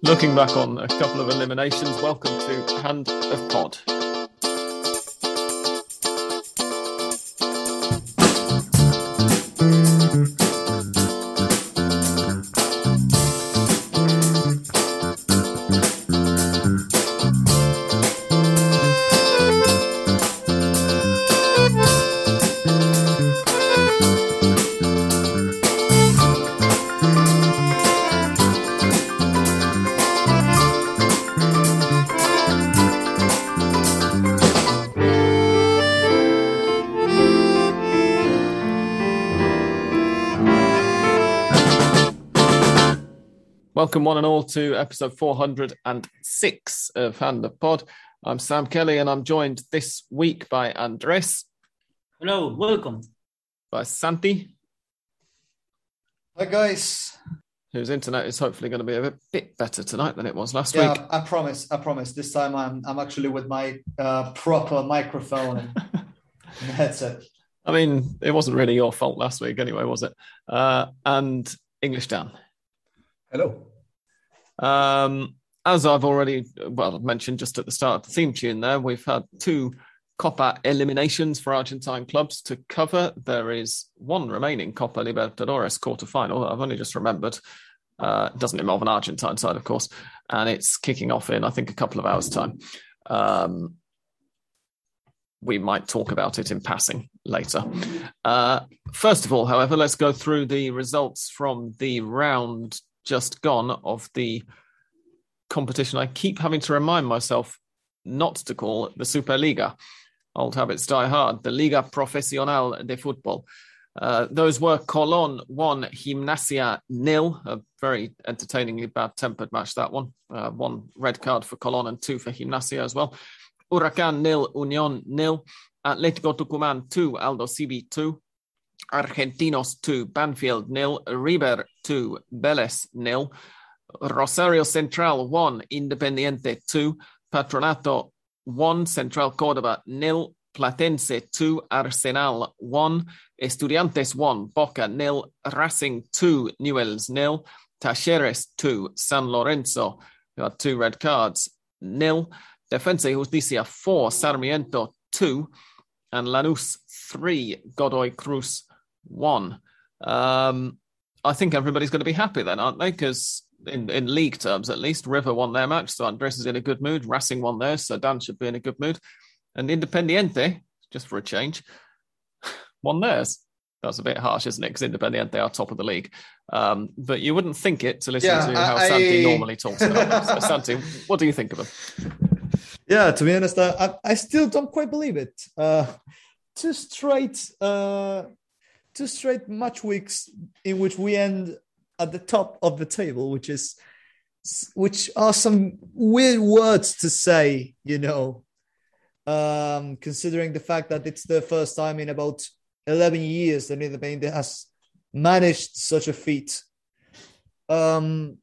Looking back on a couple of eliminations, welcome to Hand of Pod. Welcome, one and all, to episode 406 of Hand of Pod. I'm Sam Kelly, and I'm joined this week by Andres. Hello, welcome. By Santi. Hi, guys. Whose internet is hopefully going to be a bit better tonight than it was last yeah, week. I promise. I promise. This time I'm I'm actually with my uh, proper microphone and, and headset. I mean, it wasn't really your fault last week, anyway, was it? Uh, and English Dan. Hello. Um, as I've already well mentioned just at the start of the theme tune, there we've had two Copa eliminations for Argentine clubs to cover. There is one remaining Copa Libertadores quarterfinal. That I've only just remembered. Uh, doesn't involve an Argentine side, of course, and it's kicking off in I think a couple of hours' time. Um, we might talk about it in passing later. Uh, first of all, however, let's go through the results from the round just gone of the competition I keep having to remind myself not to call the Superliga. Old habits die hard. The Liga Profesional de Football. Uh, those were Colon 1, Gimnasia nil. A very entertainingly bad tempered match, that one. Uh, one red card for Colon and two for Gimnasia as well. Huracan nil, Union nil. Atletico Tucumán 2, Aldosivi 2. Argentinos 2, Banfield nil, River 2, Vélez nil, Rosario Central 1, Independiente 2, Patronato 1, Central Córdoba nil, Platense 2, Arsenal 1, Estudiantes 1, Boca nil, Racing 2, Newells nil, Talleres 2, San Lorenzo, who had two red cards, nil, Defensa y Justicia 4, Sarmiento 2, and Lanús 3, Godoy Cruz one. Um, I think everybody's going to be happy then, aren't they? Because in, in league terms, at least, River won their match, so Andres is in a good mood. Racing won theirs, so Dan should be in a good mood. And Independiente, just for a change, won theirs. That's a bit harsh, isn't it? Because Independiente are top of the league. Um, but you wouldn't think it to listen Yeah, to how I- Santi normally talks about them. So, Santi, what do you think of them? Yeah, to be honest, I, I- I still don't quite believe it. Uh, two straight, uh, two straight match weeks in which we end at the top of the table, which is, which are some weird words to say, you know, um, considering the fact that it's the first time in about eleven years that Independiente has managed such a feat. Um,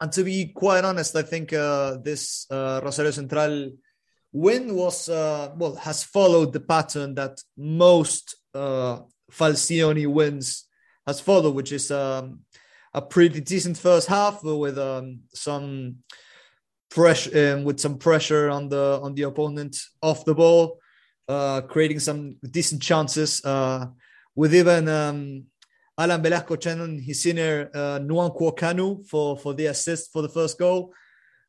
and to be quite honest, I think uh, this uh, Rosario Central win was uh, well has followed the pattern that most uh, Falcioni wins has followed, which is um, a pretty decent first half with um, some pressure um, with some pressure on the on the opponent off the ball, uh, creating some decent chances uh, with even um, Alan Velasco channeling his senior uh, Nwankwo Kanu for for the assist for the first goal.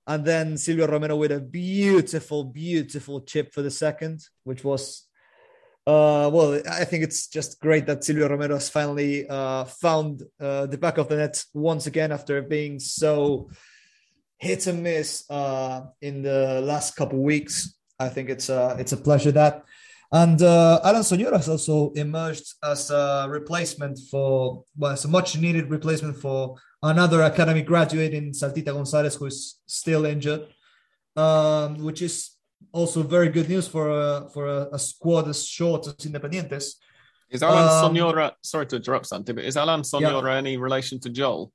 And then Silvio Romero with a beautiful, beautiful chip for the second, which was, uh, well, I think it's just great that Silvio Romero has finally uh, found uh, the back of the net once again after being so hit and miss uh, in the last couple weeks. I think it's uh, it's a pleasure that. And uh, Alan Sonora has also emerged as a replacement for, well, it's a much needed replacement for another academy graduate in Saltita Gonzalez, who is still injured, um, which is also very good news for a, for a, a squad as short as Independientes. Is Alan Um, Sonora, sorry to interrupt, Santi, but is Alan Sonora any relation to Joel?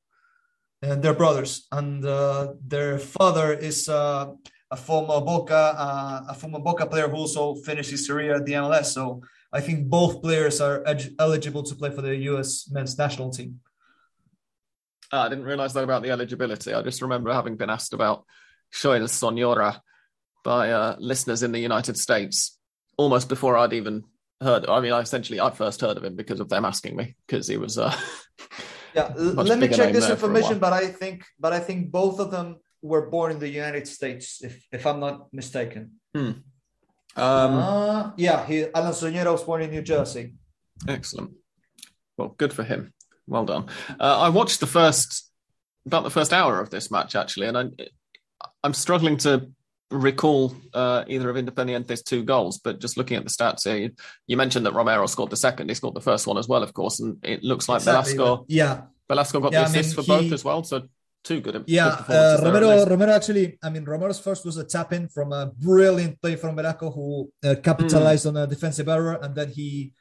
and they're brothers, and uh, their father is uh, a former Boca, uh, a former Boca player who also finished his career at the MLS. So I think both players are ed- eligible to play for the U.S. men's national team. Ah, I didn't realize that about the eligibility. I just remember having been asked about Joel Sonora by uh, listeners in the United States almost before I'd even heard. I mean, I essentially I first heard of him because of them asking me because he was. Uh, yeah, let me check this information, but I think but I think both of them were born in the United States, if if I'm not mistaken. Hmm. Um, uh, yeah, he, Alan Sonora was born in New Jersey. Excellent. Well, good for him. Well done. Uh, I watched the first about the first hour of this match actually, and I, I'm struggling to recall uh, either of Independiente's two goals, but just looking at the stats here, you, you, mentioned that Romero scored the second. He scored the first one as well, of course, and it looks like exactly, Velasco. Yeah, Velasco got yeah, the assist I mean, for he, both as well. So two good. Yeah, good uh, Romero. Romero actually. I mean, Romero's first was a tap in from a brilliant play from Velasco, who uh, capitalized mm. on a defensive error, and then he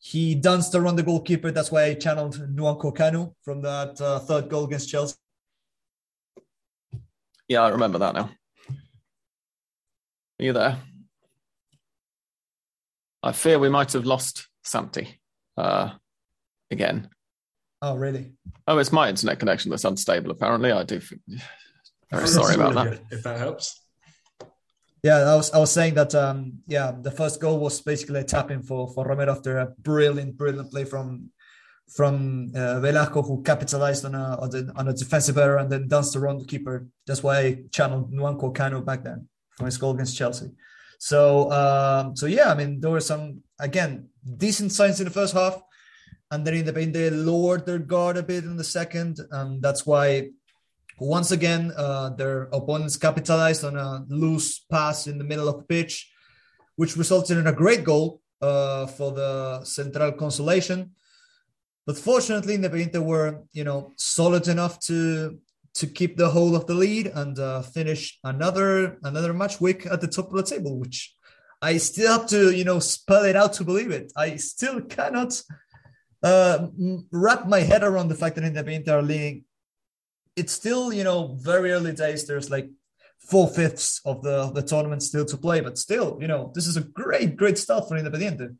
he danced around the goalkeeper. That's why I channeled Nwankwo Kanu from that uh, third goal against Chelsea. Yeah, I remember that now. Are you there? I fear we might have lost Santi uh, again. Oh, really? Oh, it's my internet connection that's unstable. Apparently, I do. Very sorry about that. If that helps. Yeah, I was I was saying that um yeah the first goal was basically a tap in for for Romero after a brilliant brilliant play from from uh, Velasco who capitalized on a on, the, on a defensive error and then danced around the keeper. That's why I channeled Nwankwo Kanu back then from his goal against Chelsea. So um, so yeah, I mean there were some again decent signs in the first half, and then in the they lowered their guard a bit in the second, and that's why once again uh, their opponents capitalized on a loose pass in the middle of the pitch, which resulted in a great goal uh, for the Central consolation. But fortunately, Independiente were you know solid enough to to keep the whole of the lead and uh, finish another another match week at the top of the table, which I still have to you know spell it out to believe it. I still cannot uh, wrap my head around the fact that Independiente are leading. It's still you know very early days. There's like four fifths of the the tournament still to play, but still you know this is a great great start for Independiente.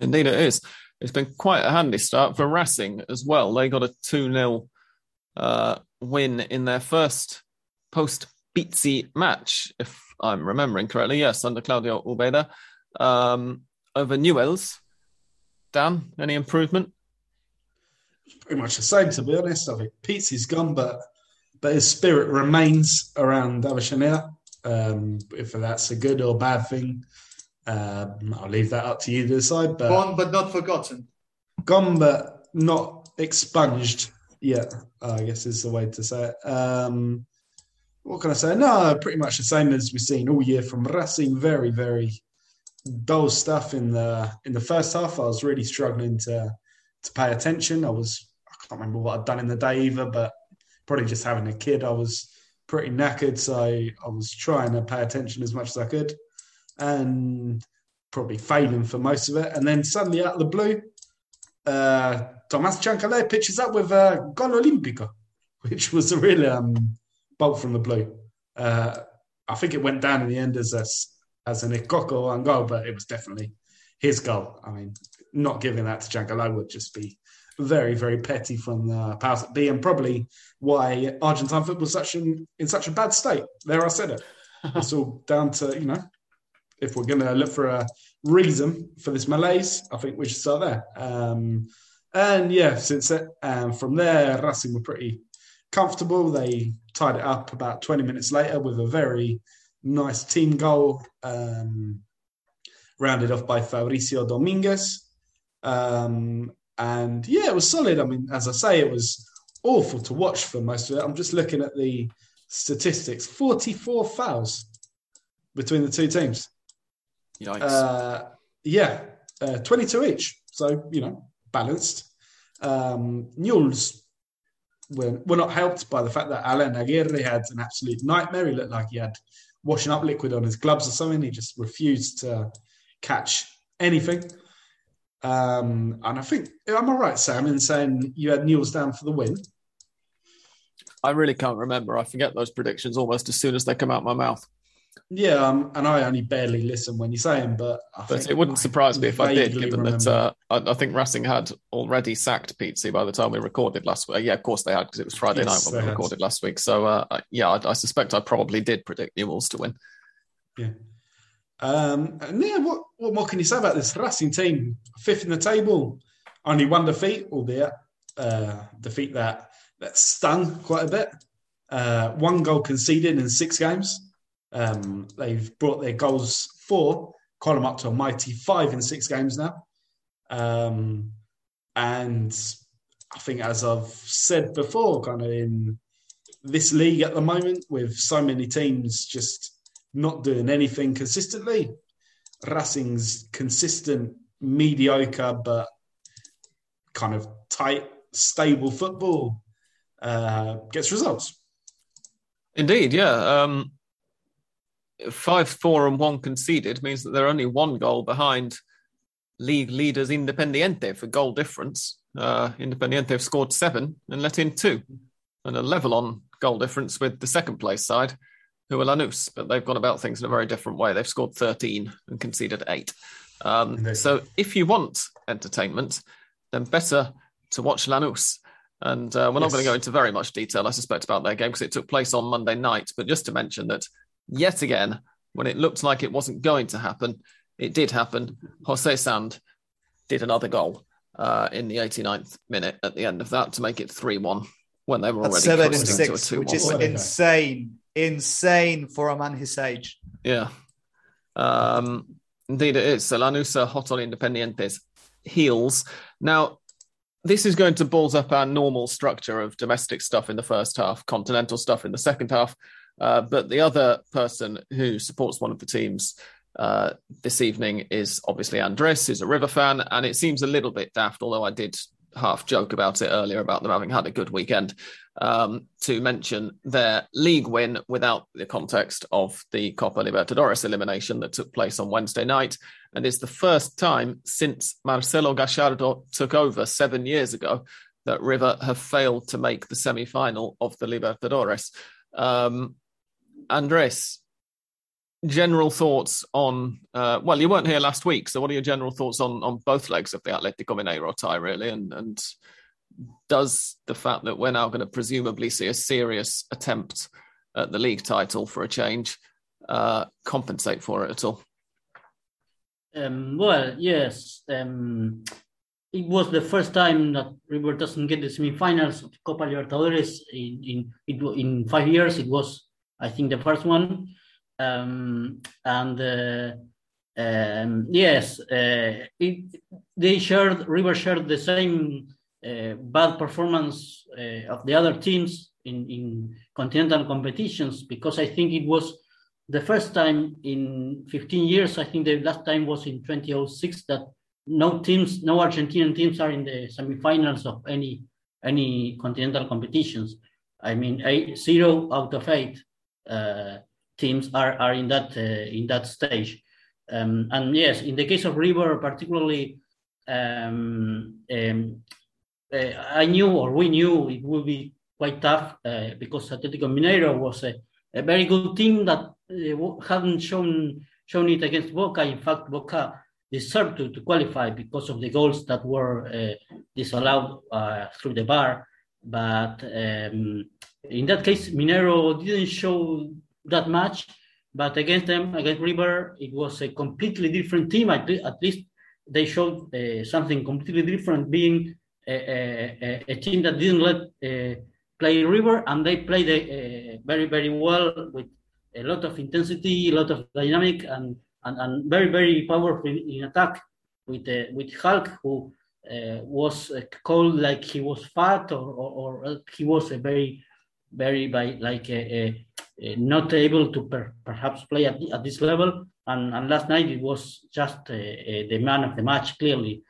Indeed, it is. It's been quite a handy start for Racing as well. They got a 2 0 uh, win in their first post Pizzi match, if I'm remembering correctly. Yes, under Claudio Ubeda um, over Newell's. Dan, any improvement? Pretty much the same, to be honest. I think Pizzi's gone, but but his spirit remains around Avellaneda. Um, if that's a good or bad thing, um, I'll leave that up to you to decide. But gone, but not forgotten. Gone, but not expunged yeah, I guess is the way to say it. Um, what can I say? No, pretty much the same as we've seen all year from Racing. Very, very dull stuff in the in the first half. I was really struggling to to pay attention. I was I can't remember what I'd done in the day either, but probably just having a kid, I was pretty knackered, so I was trying to pay attention as much as I could, and probably failing for most of it. And then suddenly out of the blue, uh, Thomas Chancalay pitches up with a Gol Olimpico, which was a real um, bolt from the blue. Uh, I think it went down in the end as a, as an Ikoko on goal, but it was definitely his goal. I mean, not giving that to Chancalay would just be very, very petty from the powers that be, and probably why Argentine football was such an, in such a bad state. There, I said it. it's all down to you know, if we're going to look for a reason for this malaise, I think we should start there. Um, and yeah, since um, from there, Racing were pretty comfortable. They tied it up about 20 minutes later with a very nice team goal, um, rounded off by Fabricio Dominguez. Um, and yeah, it was solid. I mean, as I say, it was awful to watch for most of it. I'm just looking at the statistics 44 fouls between the two teams. Yikes. Uh, yeah, uh, 22 each. So, you know, balanced. Um, Newell's were, were not helped by the fact that Alan Aguerre had an absolute nightmare. He looked like he had washing up liquid on his gloves or something. He just refused to catch anything. Um, and I think, am I right, Sam, in saying you had Newell's down for the win? I really can't remember. I forget those predictions almost as soon as they come out my mouth. Yeah, um, and I only barely listen when you say them, but I But think it wouldn't surprise me if I did, given that uh, I, I think Racing had already sacked Pizzi by the time we recorded last week. Yeah, of course they had because it was Friday Yes, night when we had. recorded last week. So uh, yeah, I, I suspect I probably did predict Newell's to win. Yeah. Um, and yeah, what, what more can you say about this Racing team? Fifth in the table, only one defeat, albeit uh, defeat that that stung quite a bit. Uh, one goal conceded in six games. Um, they've brought their goals four, column up to a mighty five in six games now. Um, and I think, as I've said before, kind of in this league at the moment, with so many teams just not doing anything consistently, Racing's consistent, mediocre, but kind of tight, stable football uh, gets results. Indeed, yeah. Um, five, four, and one conceded means that they're only one goal behind league leaders Independiente for goal difference. Uh, Independiente have scored seven and let in two, and a level on goal difference with the second place side, who are Lanús, but they've gone about things in a very different way. They've scored 13 and conceded eight. Um, so if you want entertainment, then better to watch Lanús. And uh, we're not Yes. going to go into very much detail, I suspect, about their game because it took place on Monday night. But just to mention that yet again, when it looked like it wasn't going to happen, it did happen. Jose Sand did another goal uh, in the 89th minute at the end of that to make it 3 1 when they were At already seven and coasting to a six, 2 which is guy. insane, insane for a man his age. Yeah. Um, indeed, it is. So hot on Independiente's heels. Now, this is going to balls up our normal structure of domestic stuff in the first half, continental stuff in the second half. Uh, but the other person who supports one of the teams uh, this evening is obviously Andres, who's a River fan. And it seems a little bit daft, although I did half joke about it earlier about them having had a good weekend, um, to mention their league win without the context of the Copa Libertadores elimination that took place on Wednesday night. And is the first time since Marcelo Gallardo took over seven years ago that River have failed to make the semi final of the Libertadores. Um, Andres, general thoughts on uh, well you weren't here last week so what are your general thoughts on on both legs of the atletico mineiro tie really and and does the fact that we're now going to presumably see a serious attempt at the league title for a change uh, compensate for it at all Um, well, yes. Um, it was the first time that River doesn't get the semifinals of Copa Libertadores in in in five years. It was, I think, the first one. Um, and uh, um, yes, uh, it, they shared River shared the same uh, bad performance uh, of the other teams in in continental competitions because I think it was the first time in 15 years, I think the last time was in 2006 that no teams, no Argentinian teams are in the semifinals of any any continental competitions. I mean, eight, zero out of eight teams are are in that uh, in that stage. Um, and yes, in the case of River, particularly, um, um, uh, I knew or we knew it would be quite tough uh, because Atletico Mineiro was a, a very good team that uh, hadn't shown shown it against Boca. In fact, Boca deserved to, to qualify because of the goals that were uh, disallowed uh, through the bar. But um, in that case, Mineiro didn't show that much. But against them, against River, it was a completely different team. At, at least they showed uh, something completely different, being a, a, a- team that didn't let uh, play River, and they played uh, very, very well with a lot of intensity, a lot of dynamic, and and, and very, very powerful in, in attack with uh, with Hulk, who uh, was uh, called like he was fat or, or, or he was a very, very by like a, a, a not able to per, perhaps play at, at this level. And, and last night it was just uh, uh, the man of the match, clearly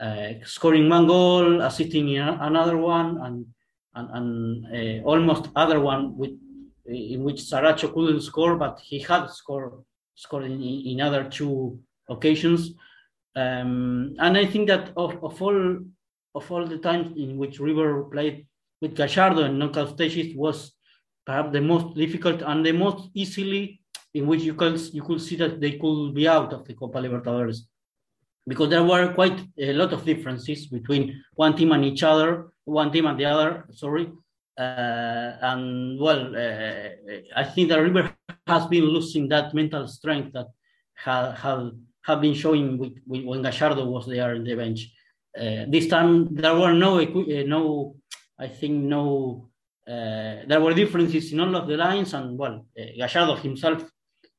uh, scoring one goal, assisting in another one, and and, and uh, almost other one with in which Zaracho couldn't score, but he had scored scored in, in other two occasions. Um, and I think that of, of all of all the times in which River played with Gallardo and knockout stages was perhaps the most difficult and the most easily in which you can you could see that they could be out of the Copa Libertadores because there were quite a lot of differences between one team and each other, one team and the other. Sorry, uh, and well, uh, I think that River has been losing that mental strength that had have, have been showing with, with, when Gallardo was there in the bench. Uh, this time there were no uh, no, I think no. Uh, there were differences in all of the lines, and well, uh, Gallardo himself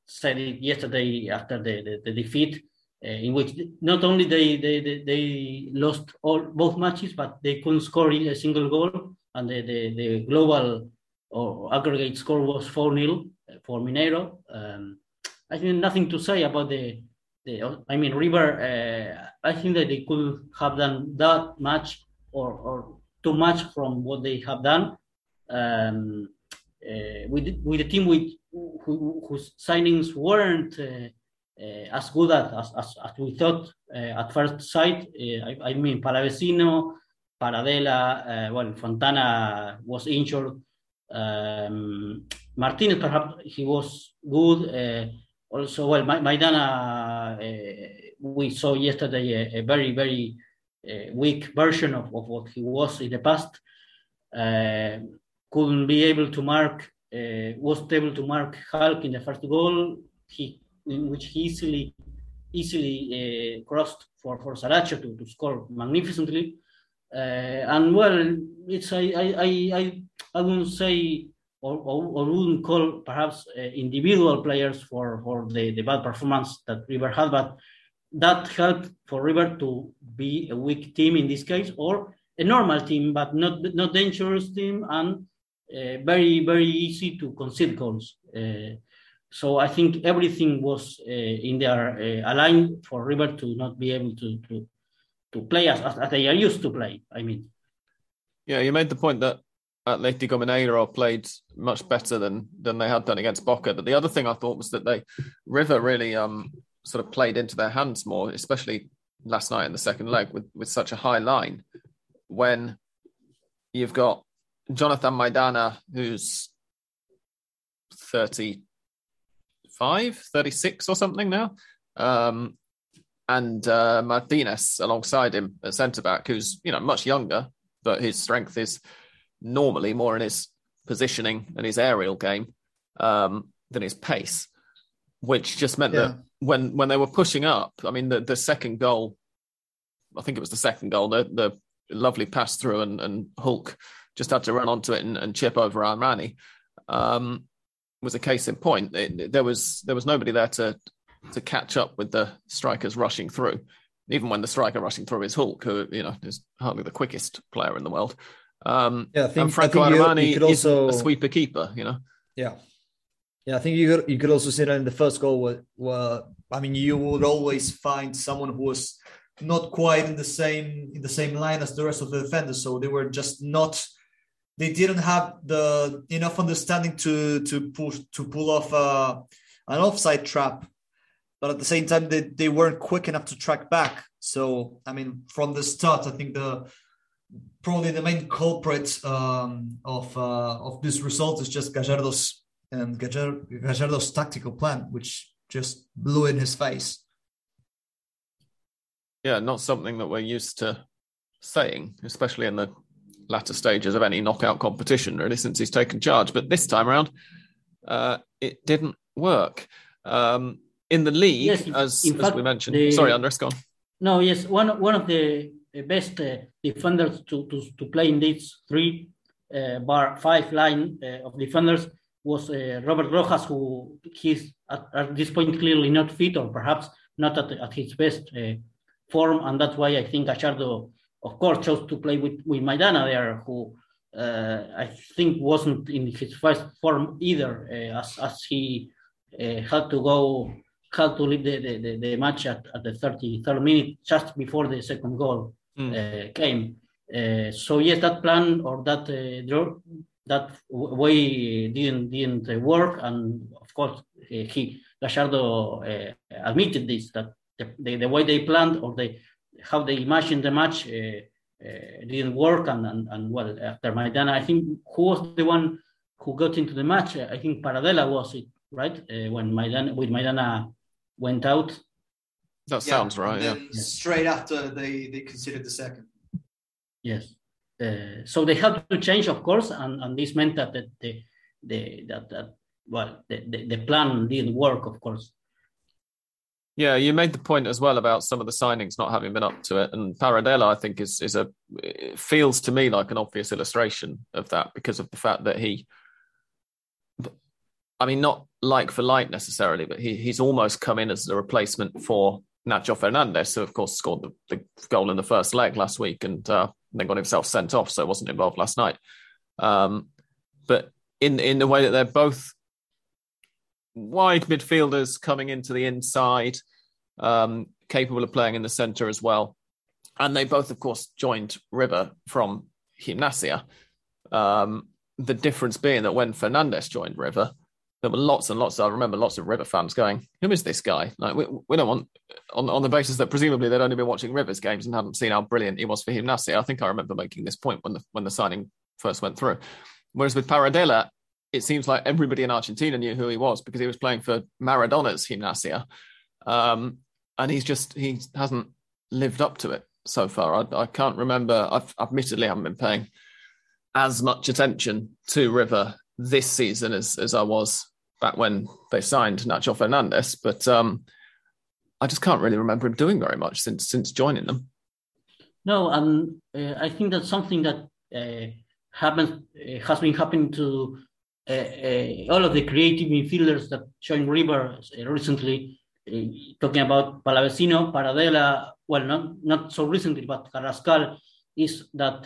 said it yesterday after the, the, the defeat uh, in which not only they, they, they, they, lost all both matches, but they couldn't score a single goal, and the, the, the global or aggregate score was 4 0 for Mineiro. Um, I think nothing to say about the, the I mean, River, uh, I think that they could have done that much or, or too much from what they have done. Um, uh, with, with a team with who, whose signings weren't uh, uh, as good as, as, as we thought uh, at first sight. Uh, I, I, mean, Palavecino, Paradela, well, Fontana was injured. Um, Martinez, perhaps he was good. also, well, Maidana, we saw yesterday a, a very, very weak version of, of, what he was in the past. couldn't be able to mark, was able to mark Hulk in the first goal. He in which he easily easily uh, crossed for for Zaracho to, to score magnificently. Uh, and well, it's I I I I wouldn't say or, or, or wouldn't call perhaps uh, individual players for for the, the bad performance that River had, but that helped for River to be a weak team in this case or a normal team, but not not dangerous team and uh, very very easy to concede goals. Uh, so I think everything was uh, in their uh, aligned for River to not be able to to, to play as, as, they are used to play. I mean, yeah, you made the point that Atletico Mineiro played much better than than they had done against Boca. But the other thing I thought was that they River really um sort of played into their hands more, especially last night in the second leg with with such a high line when you've got Jonathan Maidana who's 30 35, 36 or something now. Um, and uh, Martinez alongside him at centre back, who's you know much younger, but his strength is normally more in his positioning and his aerial game um, than his pace, which just meant yeah. that when when they were pushing up, I mean the the second goal, I think it was the second goal, the the lovely pass through and, and Hulk just had to run onto it and, and chip over Armani. Um, was a case in point. It, there was there was nobody there to to catch up with the strikers rushing through. Even when the striker rushing through is Hulk, who you know is hardly the quickest player in the world. Um, yeah, I think, and Franco I think Armani you, you also, is a sweeper keeper. You know. Yeah, yeah. I think you could you could also see that in the first goal. Where, where I mean, you would always find someone who was not quite in the same in the same line as the rest of the defenders, so they were just not they didn't have the enough understanding to to push to pull off uh, an offside trap, but at the same time they, they weren't quick enough to track back. So I mean, from the start, I think the probably the main culprit um, of uh, of this result is just Gallardo's and Gallardo's tactical plan, which just blew in his face. Yeah, not something that we're used to saying, especially in the latter stages of any knockout competition, really, since he's taken charge. But this time around, uh, it didn't work. Um, in the league, yes, as, as fact, we mentioned, the, sorry, Andres, go on. No, yes, one one of the best uh, defenders to, to, to play in these three uh, bar five line uh, of defenders was uh, Robert Rojas, who he's at, at, this point clearly not fit or perhaps not at, at his best uh, form, and that's why I think Gallardo of course, chose to play with, with Maidana there, who uh, I think wasn't in his first form either, uh, as, as he uh, had to go, had to leave the, the, the, match at, at the 33rd minute just before the second goal mm. came. Uh, so yes, that plan or that uh, draw, that way didn't didn't work, and of course he Gallardo admitted this that the, the, the way they planned or they how they imagined the match uh, uh, didn't work. And, and, and well, after Maidana, I think who was the one who got into the match? I think Paradela was it right? Uh, when Maidana, with Maidana went out. That sounds right. Yeah. Straight after they they considered the second. Yes. Uh, so they had to change, of course, and, and this meant that the, the, the that, that well the, the, the plan didn't work, of course. Yeah, you made the point as well about some of the signings not having been up to it, and Paradela, I think, is is a feels to me like an obvious illustration of that because of the fact that he, I mean, not like for like necessarily, but he he's almost come in as a replacement for Nacho Fernandez, who of course scored the, the goal in the first leg last week and uh, then got himself sent off, so wasn't involved last night. Um, but in in the way that they're both wide midfielders coming into the inside, um, capable of playing in the centre as well, and they both, of course, joined River from Gimnasia. Um, the difference being that when Fernandez joined River, there were lots and lots. I remember lots of River fans going, "Who is this guy?" Like we, we don't want on on the basis that presumably they'd only been watching Rivers games and hadn't seen how brilliant he was for Gimnasia. I think I remember making this point when the when the signing first went through. Whereas with Paradela, it seems like everybody in Argentina knew who he was because he was playing for Maradona's Gimnasia, um, and he's just he hasn't lived up to it so far. I, I can't remember. I've admittedly haven't been paying as much attention to River this season as as I was back when they signed Nacho Fernandez, but um, I just can't really remember him doing very much since since joining them. No, um, uh, I think that's something that uh, happens uh, has been happening to uh, uh, all of the creative midfielders that joined River uh, recently. talking about Palavecino, Paradela, well, not not so recently, but Carrascal, is that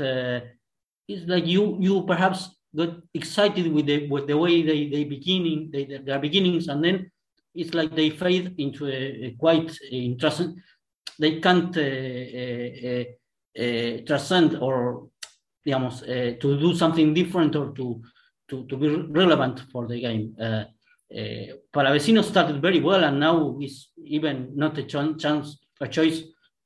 it's like you you perhaps got excited with the with the way they they beginning they, their beginnings and then it's like they fade into a, a quite interesting they can't uh, uh, uh, transcend or digamos, to do something different or to to, to be relevant for the game. Uh, uh, Palavecino started very well and now is even not a ch- chance, a choice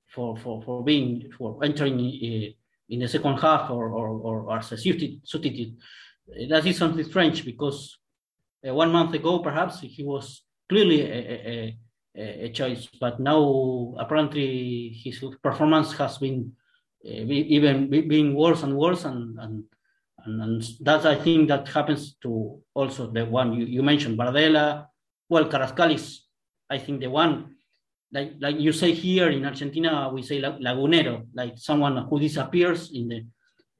for, for, for being, for entering uh, in the second half or, or, or as a substitute. That is something strange because uh, one month ago, perhaps he was clearly a, a, a, choice, but now apparently his performance has been uh, even being worse and worse, and, and and, and that's I think that happens to also the one you, you mentioned, Bardella. Well, Carrascal is I think the one like like you say here in Argentina, we say lagunero, like someone who disappears in the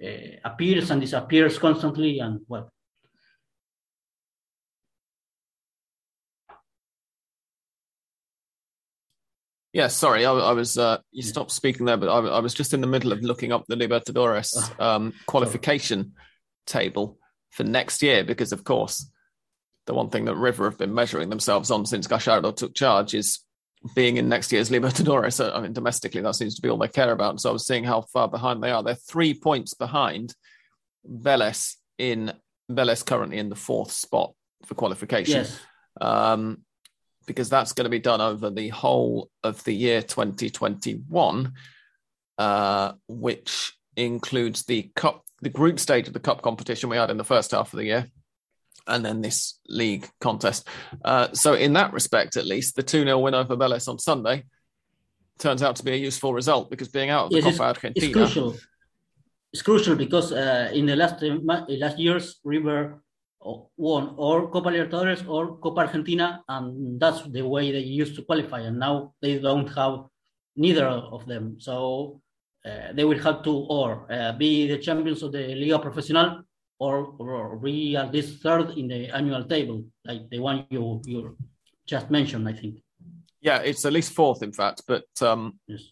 uh, appears and disappears constantly, and well. Yeah, sorry, I, I was uh, you stopped speaking there, but I, I, was just in the middle of looking up the Libertadores ah, um, qualification table for next year because, of course, the one thing that River have been measuring themselves on since Gallardo took charge is being in next year's Libertadores. So, I mean, domestically, that seems to be all they care about. So I was seeing how far behind they are. They're three points behind Vélez in Vélez currently in the fourth spot for qualification. Yes. Um, because that's going to be done over the whole of the year 2021, uh, which includes the cup, the group stage of the cup competition we had in the first half of the year, and then this league contest. Uh, so, in that respect, at least, the 2 0 win over Vélez on Sunday turns out to be a useful result because being out of the yes, Copa Argentina. It's crucial. It's crucial because uh, in the last uh, last years, River won or Copa Libertadores or Copa Argentina, and that's the way they used to qualify. And now they don't have neither of them. So uh, they will have to or uh, be the champions of the Liga Profesional or, or be at least third in the annual table, like the one you you just mentioned, I think. Yeah, it's at least fourth, in fact. But um, yes.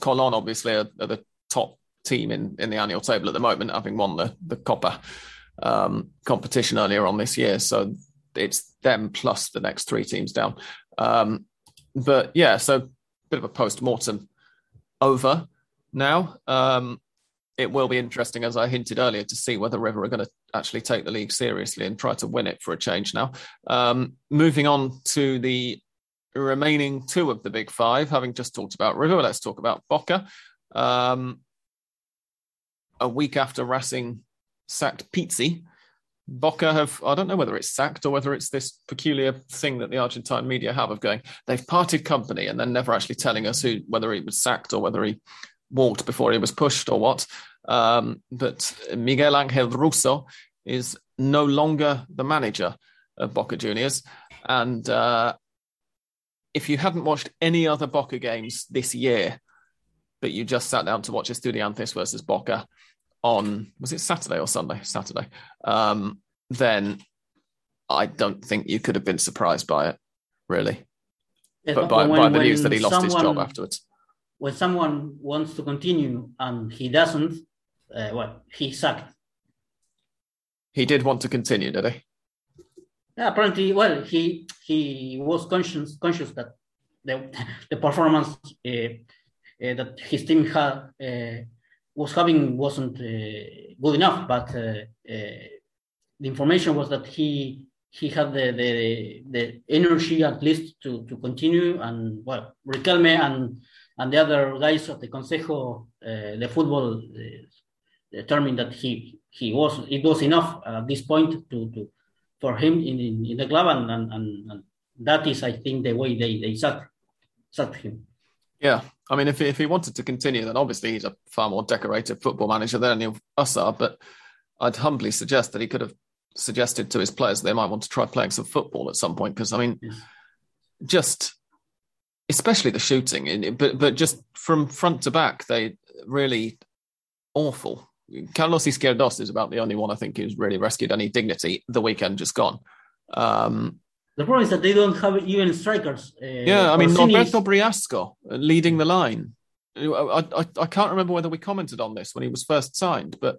Colon obviously are, are, the top team in, in the annual table at the moment, having won the the Copa um, competition earlier on this year. So it's them plus the next three teams down. Um, but yeah, so a bit of a post mortem over now. Um, it will be interesting, as I hinted earlier, to see whether River are going to actually take the league seriously and try to win it for a change now. Um, moving on to the remaining two of the big five, having just talked about River, let's talk about Boca. Um, a week after Racing sacked Pizzi, Boca have, I don't know whether it's sacked or whether it's this peculiar thing that the Argentine media have of going, they've parted company and then never actually telling us who, whether he was sacked or whether he walked before he was pushed or what. Um, but Miguel Angel Russo is no longer the manager of Boca Juniors. And uh, if you hadn't watched any other Boca games this year, but you just sat down to watch Estudiantes versus Boca on, was it Saturday or Sunday? Saturday. Um, then I don't think you could have been surprised by it, really. Yes, but by, when- by the news that he lost his job afterwards. When someone wants to continue and he doesn't, uh, well, he sucked. He did want to continue, did he? Yeah, apparently, well, he he was conscious conscious that the the performance uh, uh, that his team had uh, was having wasn't uh, good enough, but uh, uh, the information was that he he had the, the the energy at least to to continue, and well, Riquelme and and the other guys of the Consejo uh, de Football uh, determined that he he was it was enough at this point to to for him in, in, in the club, and, and, and, and that is, I think, the way they they sacked sacked him. Yeah. I mean, if, if he wanted to continue, then obviously he's a far more decorated football manager than any of us are. But I'd humbly suggest that he could have suggested to his players they might want to try playing some football at some point. Because, I mean, Yes. just especially the shooting, in- but but just from front to back, they really awful. Carlos Izquierdoz is about the only one I think who's really rescued any dignity the weekend just gone. Um, The problem is that they don't have even strikers. Uh, yeah, I mean Norberto Briasco uh, leading the line. I, I I can't remember whether we commented on this when he was first signed, but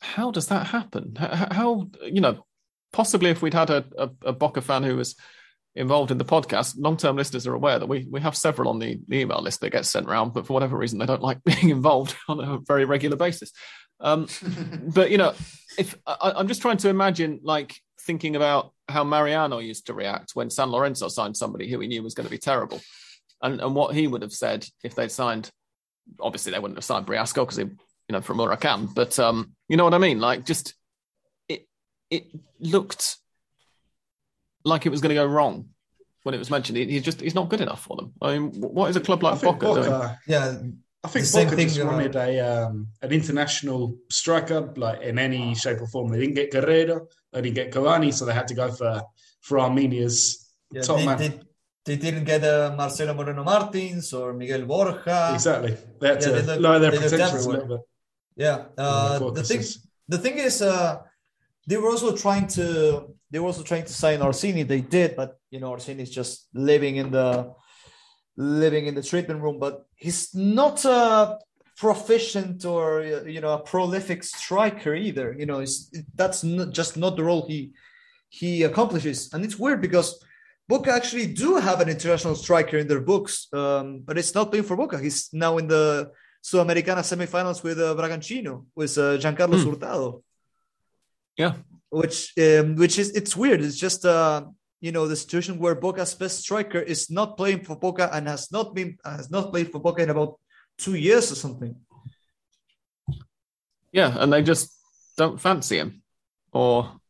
how does that happen? How, how you know, possibly if we'd had a, a, a Boca fan who was involved in the podcast, long-term listeners are aware that we we have several on the, the email list that gets sent around, but for whatever reason they don't like being involved on a very regular basis. Um, but you know, if I, I'm just trying to imagine, like thinking about how Mariano used to react when San Lorenzo signed somebody who he knew was going to be terrible, and and what he would have said if they'd signed. Obviously, they wouldn't have signed Briasco because he, you know, from Huracan. But um, you know what I mean? Like, just it it looked like it was going to go wrong when it was mentioned. He, he's just he's not good enough for them. I mean, what is a club like think Boca, doing? Yeah, I think The same Boca just uh, wanted a um, an international striker, like in any shape or form. They didn't get Guerrero, they didn't get Cavani, so they had to go for for Armenia's yeah top they, man. they, they didn't get uh, Marcelo Moreno Martins or Miguel Borja. exactly, they had yeah, to they look- lower their they look potentials a little bit. Yeah, uh, the thing the thing is, uh, they were also trying to they were also trying to sign Orsini. They did, but you know, Orsini is just living in the living in the treatment room. But he's not a proficient or you know a prolific striker either. You know, it's, that's not, just not the role he he accomplishes. And it's weird because Boca actually do have an international striker in their books, um, but it's not playing for Boca. He's now in the Sudamericana semifinals with uh, Bragantino, with uh, Jan Carlos Hmm. Hurtado. Yeah. Which, um, which is it's weird. It's just uh, you know the situation where Boca's best striker is not playing for Boca and has not been has not played for Boca in about two years or something. Yeah, and they just don't fancy him, or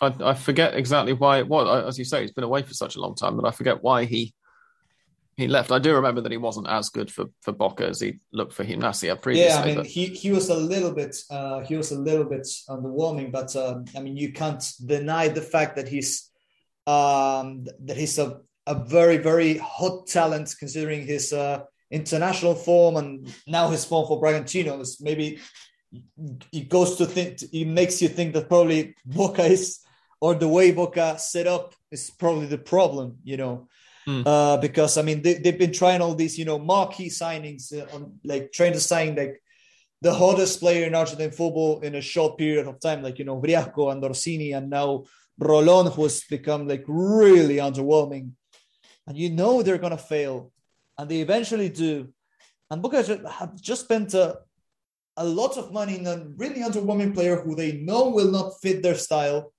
I, I forget exactly why it was. As you say, he's been away for such a long time, but I forget why he he left. I do remember that he wasn't as good for for Boca as he looked for Gimnasia previously. Yeah, I mean, but- he, he was a little bit uh, he was a little bit underwhelming, but um, I mean, you can't deny the fact that he's um, that he's a, a very very hot talent considering his uh, international form and now his form for Bragantino is maybe it goes to think it makes you think that probably Boca is or the way Boca set up is probably the problem, you know. Hmm. Uh, because I mean they, they've been trying all these you know marquee signings uh, on like trying to sign like the hottest player in Argentine football in a short period of time, like you know Briasco and Orsini, and now Rolon, who has become like really underwhelming, and you know they're gonna fail, and they eventually do, and Boca have just spent a, a lot of money in a really underwhelming player who they know will not fit their style,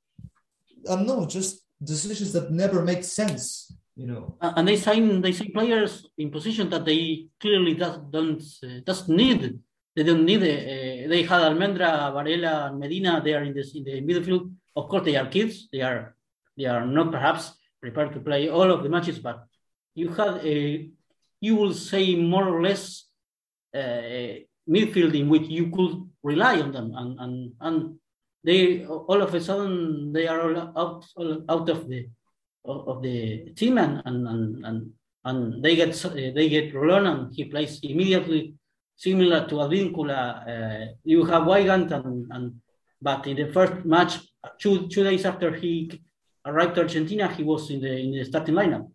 and no, just decisions that never make sense, you know. Uh, and they sign they sign players in position that they clearly does, don't uh, doesn't need they don't need. Uh, they had Almendra, Varela, and Medina there in, this, in the midfield. Of course, they are kids. They are they are not perhaps prepared to play all of the matches, but you had a you will say more or less uh, midfield in which you could rely on them, and and and they all of a sudden they are all out all out of the of the team and and and and, and they get they get Rolon and he plays immediately similar to Advíncula. Uh, you have Weigandt and, and but in the first match two two days after he arrived to Argentina he was in the in the starting lineup.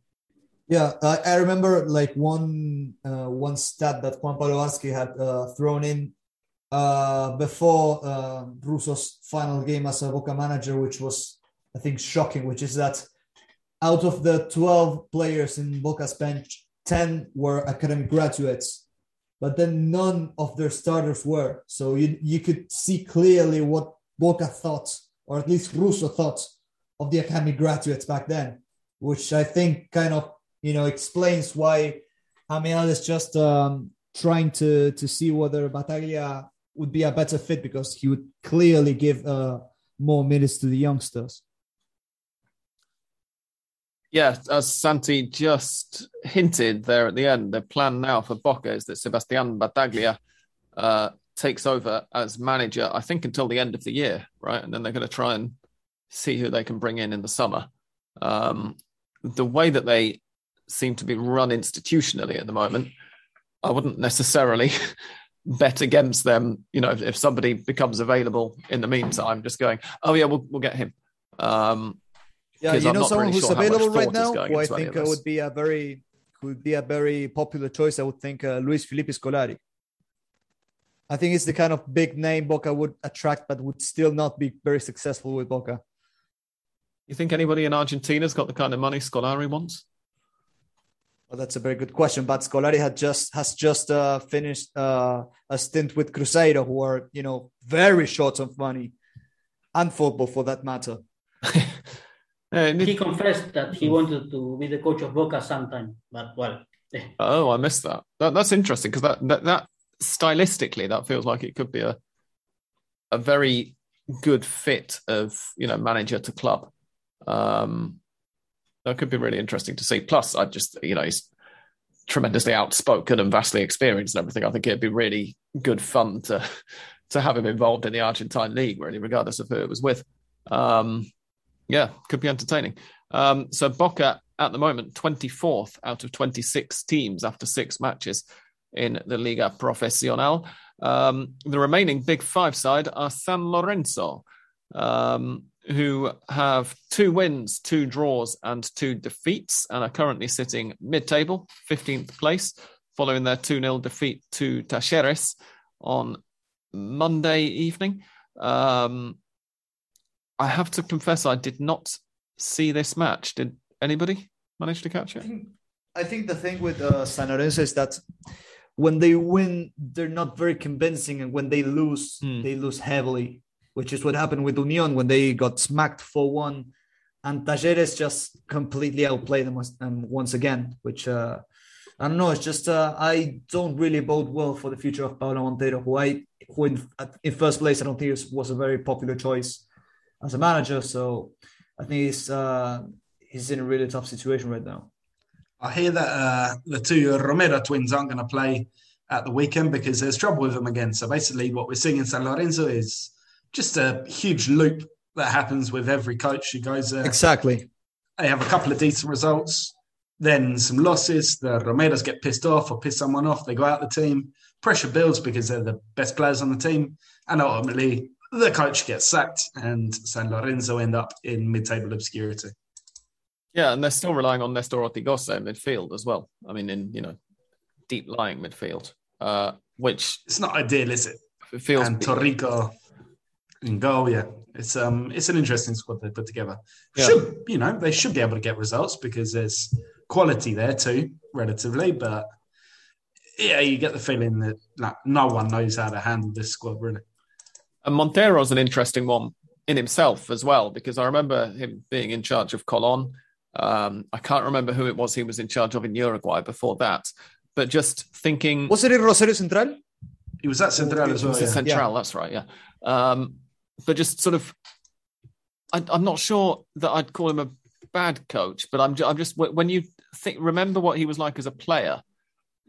Yeah, I, I remember like one uh, one stat that Juan Vázquez had uh, thrown in uh, before uh, Russo's final game as a Boca manager, which was I think shocking, which is that out of the 12 players in Boca's bench, 10 were academic graduates, but then none of their starters were. So you, you could see clearly what Boca thought, or at least Russo thought, of the academic graduates back then, which I think kind of you know explains why Ameal is just um, trying to to see whether Battaglia would be a better fit because he would clearly give uh, more minutes to the youngsters. Yeah, as Santi just hinted there at the end, the plan now for Boca is that Sebastian Battaglia uh, takes over as manager, I think, until the end of the year, right? And then they're going to try and see who they can bring in in the summer. Um, the way that they seem to be run institutionally at the moment, I wouldn't necessarily bet against them. You know, if, if, somebody becomes available in the meantime, just going, oh yeah, we'll we'll get him. Um, yeah, you know, someone really who's sure available right now, who I think would be a very would be a very popular choice. I would think uh, Luis Felipe Scolari. I think it's the kind of big name Boca would attract, but would still not be very successful with Boca. You think anybody in Argentina's got the kind of money Scolari wants? Well, that's a very good question. But Scolari had just has just uh, finished uh, a stint with Cruzeiro, who are you know very short of money and football for that matter. he confessed that he wanted to be the coach of Boca sometime, but well. Eh. oh, I missed that. that that's interesting because that, that that stylistically that feels like it could be a a very good fit of you know manager to club. Um, that could be really interesting to see. Plus, I just, you know, he's tremendously outspoken and vastly experienced and everything. I think it'd be really good fun to to have him involved in the Argentine league, really, regardless of who it was with. Um, yeah, could be entertaining. Um, so Boca at the moment, 24th out of 26 teams after six matches in the Liga Profesional. Um, the remaining Big Five side are San Lorenzo, um, who have two wins, two draws, and two defeats, and are currently sitting mid table, 15th place, following their 2 0 defeat to Talleres on Monday evening. Um, I have to confess, I did not see this match. Did anybody manage to catch it? I think, I think the thing with uh, San Lorenzo is that when they win, they're not very convincing, and when they lose, mm. they lose heavily which is what happened with Union when they got smacked 4 1. And Talleres just completely outplayed them um, once again, which uh, I don't know. It's just uh, I don't really bode well for the future of Paolo Montero, who I who in, in first place I don't think was a very popular choice as a manager. So I think he's uh, he's in a really tough situation right now. I hear that uh, the two Romero twins aren't going to play at the weekend because there's trouble with them again. So basically, what we're seeing in San Lorenzo is just a huge loop that happens with every coach who goes there. Exactly. They have a couple of decent results, then some losses. The Romeros get pissed off or piss someone off. They go out the team. Pressure builds because they're the best players on the team. And ultimately, the coach gets sacked and San Lorenzo end up in mid table obscurity. Yeah, and they're still relying on Nestor Ortigoza in midfield as well. I mean, in, you know, deep lying midfield, uh, which. It's not ideal, is it? It feels. And Torrico in goal. Yeah, it's um it's an interesting squad they put together. Yeah. Should you know they should be able to get results because there's quality there too, relatively. But yeah, you get the feeling that like, no one knows how to handle this squad really. And Montero's an interesting one in himself as well because I remember him being in charge of Colon. Um, I can't remember who it was he was in charge of in Uruguay before that, but just thinking was it in Rosario Central? He was at Central as well. was the yeah. Central, that's right, yeah. Um, but just sort of, I, I'm not sure that I'd call him a bad coach, but I'm, ju- I'm just when you think, remember what he was like as a player,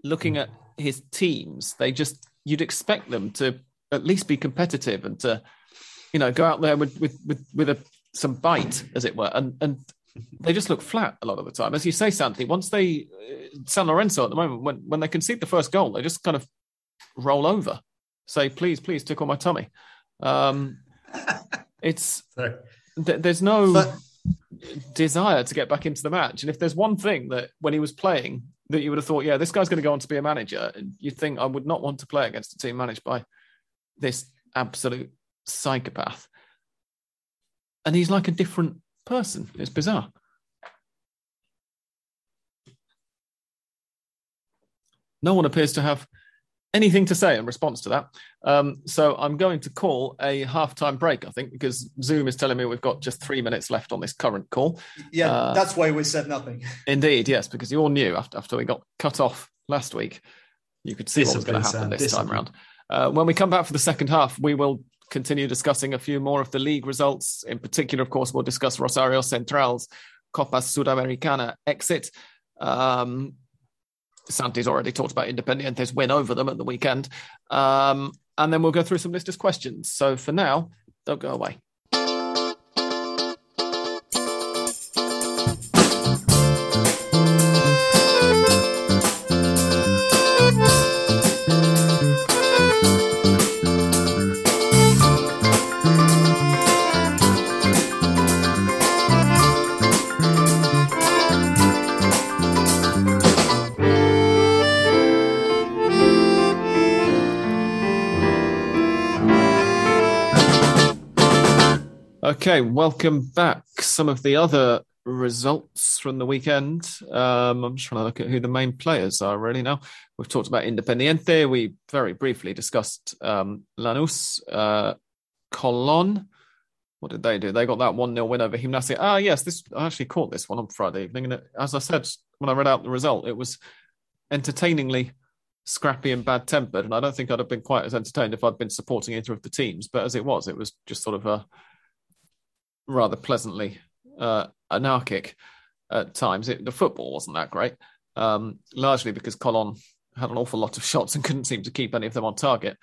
looking at his teams, they just you'd expect them to at least be competitive and to, you know, go out there with with with, with a some bite, as it were, and and they just look flat a lot of the time. As you say, Santi, once they uh, San Lorenzo at the moment, when when they concede the first goal, they just kind of roll over, say, please, please, tickle my tummy. Um, it's th- there's no But- desire to get back into the match. And if there's one thing that when he was playing that you would have thought, yeah, this guy's going to go on to be a manager, and you'd think I would not want to play against a team managed by this absolute psychopath. And he's like a different person. It's bizarre. No one appears to have anything to say in response to that. Um, so I'm going to call a halftime break, I think, because Zoom is telling me we've got just three minutes left on this current call. Yeah, Uh, that's why we said nothing. Indeed, yes, because you all knew after, after we got cut off last week, you could see what was going to happen Sam, this time discipline. around. Uh, when we come back for the second half, we will continue discussing a few more of the league results. In particular, of course, we'll discuss Rosario Central's Copa Sudamericana exit. Um, Santi's already talked about Independiente's win over them at the weekend. Um, and then we'll go through some listeners' questions. So for now, don't go away. Okay, welcome back. Some of the other results from the weekend. Um, I'm just trying to look at who the main players are really now. We've talked about Independiente. We very briefly discussed um, Lanús, uh, Colon. What did they do? They got that 1 0 win over Gimnasia. Ah, yes, this I actually caught this one on Friday evening. And it, as I said, when I read out the result, it was entertainingly scrappy and bad tempered. And I don't think I'd have been quite as entertained if I'd been supporting either of the teams. But as it was, it was just sort of a rather pleasantly uh, anarchic at times. It, the football wasn't that great, um, largely because Colon had an awful lot of shots and couldn't seem to keep any of them on target.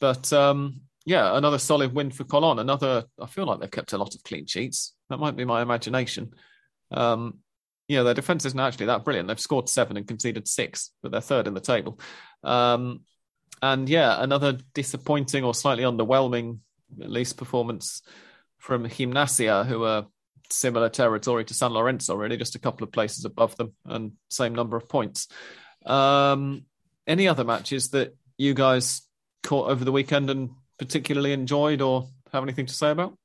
But um, yeah, another solid win for Colon. Another, I feel like they've kept a lot of clean sheets. That might be my imagination. Um, yeah, their defense isn't actually that brilliant. They've scored seven and conceded six, but they're third in the table. Um, and yeah, another disappointing or slightly underwhelming, at least, performance from Gimnasia, who are similar territory to San Lorenzo, really, just a couple of places above them and same number of points. Um, any other matches that you guys caught over the weekend and particularly enjoyed or have anything to say about?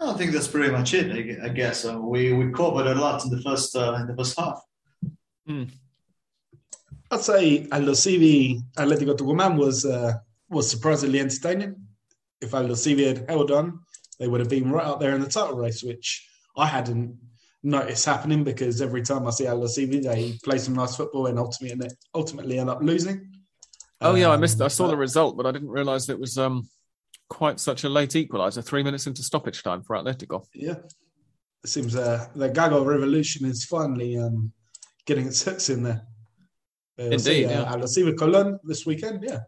I think that's pretty much it. I guess uh, we we covered a lot in the first uh, in the first half. I'd say Aldosivi Atletico Tucumán was uh, was surprisingly entertaining. If Aldosivi had held on, they would have been right up there in the title race, which I hadn't noticed happening because every time I see Aldosivi, they play some nice football and ultimately ultimately end up losing. Oh yeah, I Um, missed. I saw the result, but I didn't realise it was um, quite such a late equaliser. Three minutes into stoppage time for Atletico. Yeah. It seems uh, the Gago revolution is finally um, getting its hooks in there. Uh, we'll see, Indeed, uh, yeah. With Colon this weekend. Yeah.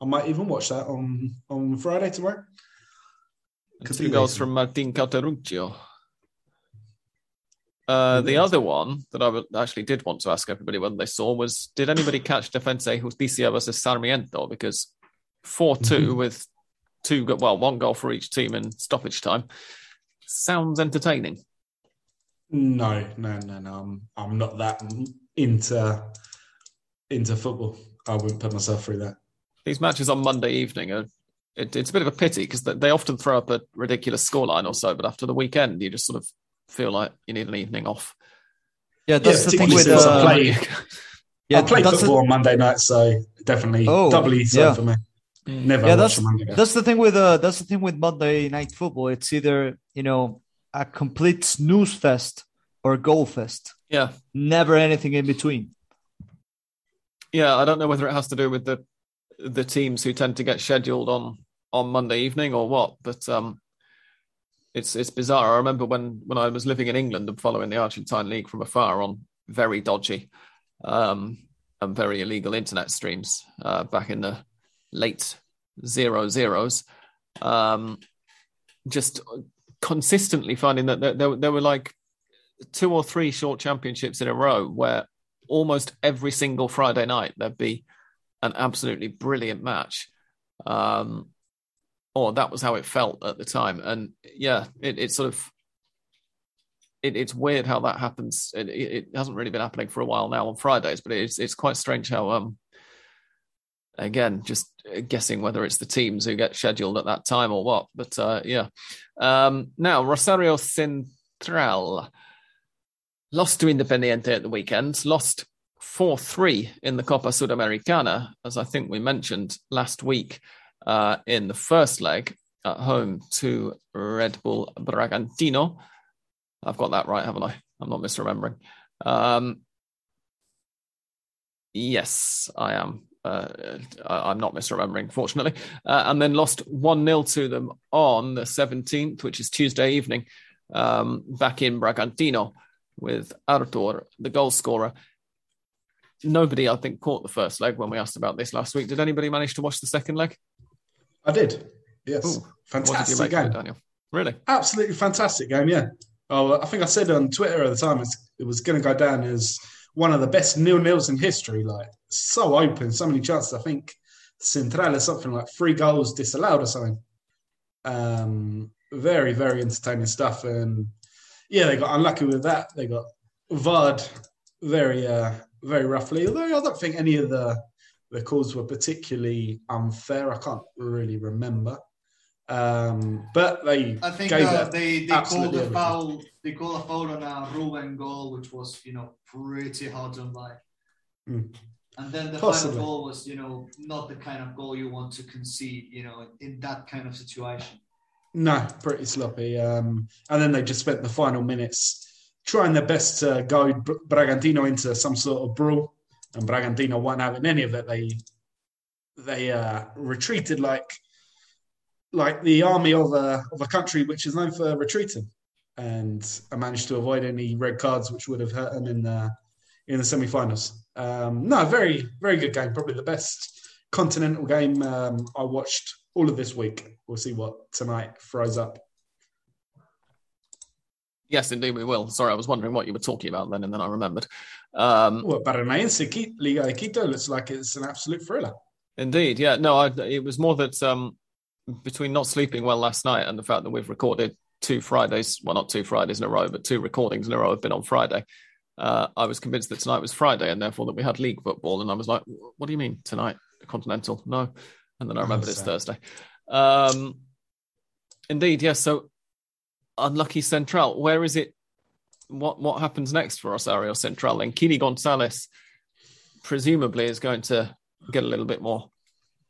I might even watch that on, on Friday tomorrow. Two goals from Martin Cauteruccio. Uh, the other one that I actually did want to ask everybody whether they saw was: Did anybody catch Defensa Justicia versus Sarmiento? Because four Mm-hmm. with two go- well one goal for each team in stoppage time sounds entertaining. No, no, no, no. I'm, I'm not that into into football. I wouldn't put myself through that. These matches on Monday evening are. It, it's a bit of a pity because they often throw up a ridiculous scoreline or so, but after the weekend, you just sort of feel like you need an evening off. Yeah, that's Yeah, the thing with since I uh, play- yeah, I play that's the- football on Monday night, so definitely Oh, doubly so yeah. for me. Mm. Never Yeah, that's- on Monday night. That's the thing with uh that's the thing with Monday night football. It's either, you know, a complete snooze fest or a goal fest. Yeah, Never anything in between. Yeah, I don't know whether it has to do with the the teams who tend to get scheduled on on Monday evening or what, but um, it's it's bizarre. I remember when when I was living in England and following the Argentine league from afar on very dodgy um, and very illegal internet streams uh, back in the late zero zeros. Um, just consistently finding that there, there, there were like two or three short championships in a row where almost every single Friday night there'd be an absolutely brilliant match. Um, or that was how it felt at the time. And yeah, it, it sort of it, it's weird how that happens. It, it, hasn't really been happening for a while now on Fridays, but it's it's quite strange how um again just guessing whether it's the teams who get scheduled at that time or what. But uh, yeah, um, now Rosario Central lost to Independiente at the weekend, lost 4 3 in the Copa Sudamericana, as I think we mentioned last week uh, in the first leg at home to Red Bull Bragantino. I've got that right, haven't I? I'm not misremembering. Um, yes, I am. Uh, I'm not misremembering, fortunately. Uh, and then lost 1 0 to them on the 17th, which is Tuesday evening, um, back in Bragantino with Artur, the goal scorer. Nobody, I think, caught the first leg when we asked about this last week. Did anybody manage to watch the second leg? I did. Yes. Ooh, fantastic game. Daniel? Really? Absolutely fantastic game, yeah. Oh, I think I said on Twitter at the time it was going to go down as one of the best nil nils in history. Like so open, so many chances. I think Central is something like three goals disallowed or something. Um, very, very entertaining stuff. And yeah, they got unlucky with that. They got Vard very, uh, very roughly. Although I don't think any of the the calls were particularly unfair. I can't really remember. Um, but they I think uh, they they called a foul. They called a foul on a Ruben goal, which was you know pretty hard to like. Mm. And then the Possibly. final goal was you know not the kind of goal you want to concede you know in that kind of situation. No, pretty sloppy. Um, and then they just spent the final minutes trying their best to go Bragantino into some sort of brawl, and Bragantino weren't having any of it. They they uh, retreated like like the army of a of a country which is known for retreating, and I managed to avoid any red cards which would have hurt them in the in the semi-finals. Um, no, very very good game. Probably the best continental game um, I watched all of this week. We'll see what tonight throws up. Yes, indeed, we will. Sorry, I was wondering what you were talking about then, and then I remembered. Um, well, Paranaense Liga de Quito looks like it's an absolute thriller. Indeed, yeah. No, I, it was more that um, between not sleeping well last night and the fact that we've recorded two Fridays, well, not two Fridays in a row, but two recordings in a row have been on Friday. Uh, I was convinced that tonight was Friday and therefore that we had league football. And I was like, what do you mean tonight? Continental? No. And then I remembered it's Thursday. Um, indeed, yes. So unlucky Central. Where is it? What what happens next for Rosario Central? And Kily Gonzalez presumably is going to get a little bit more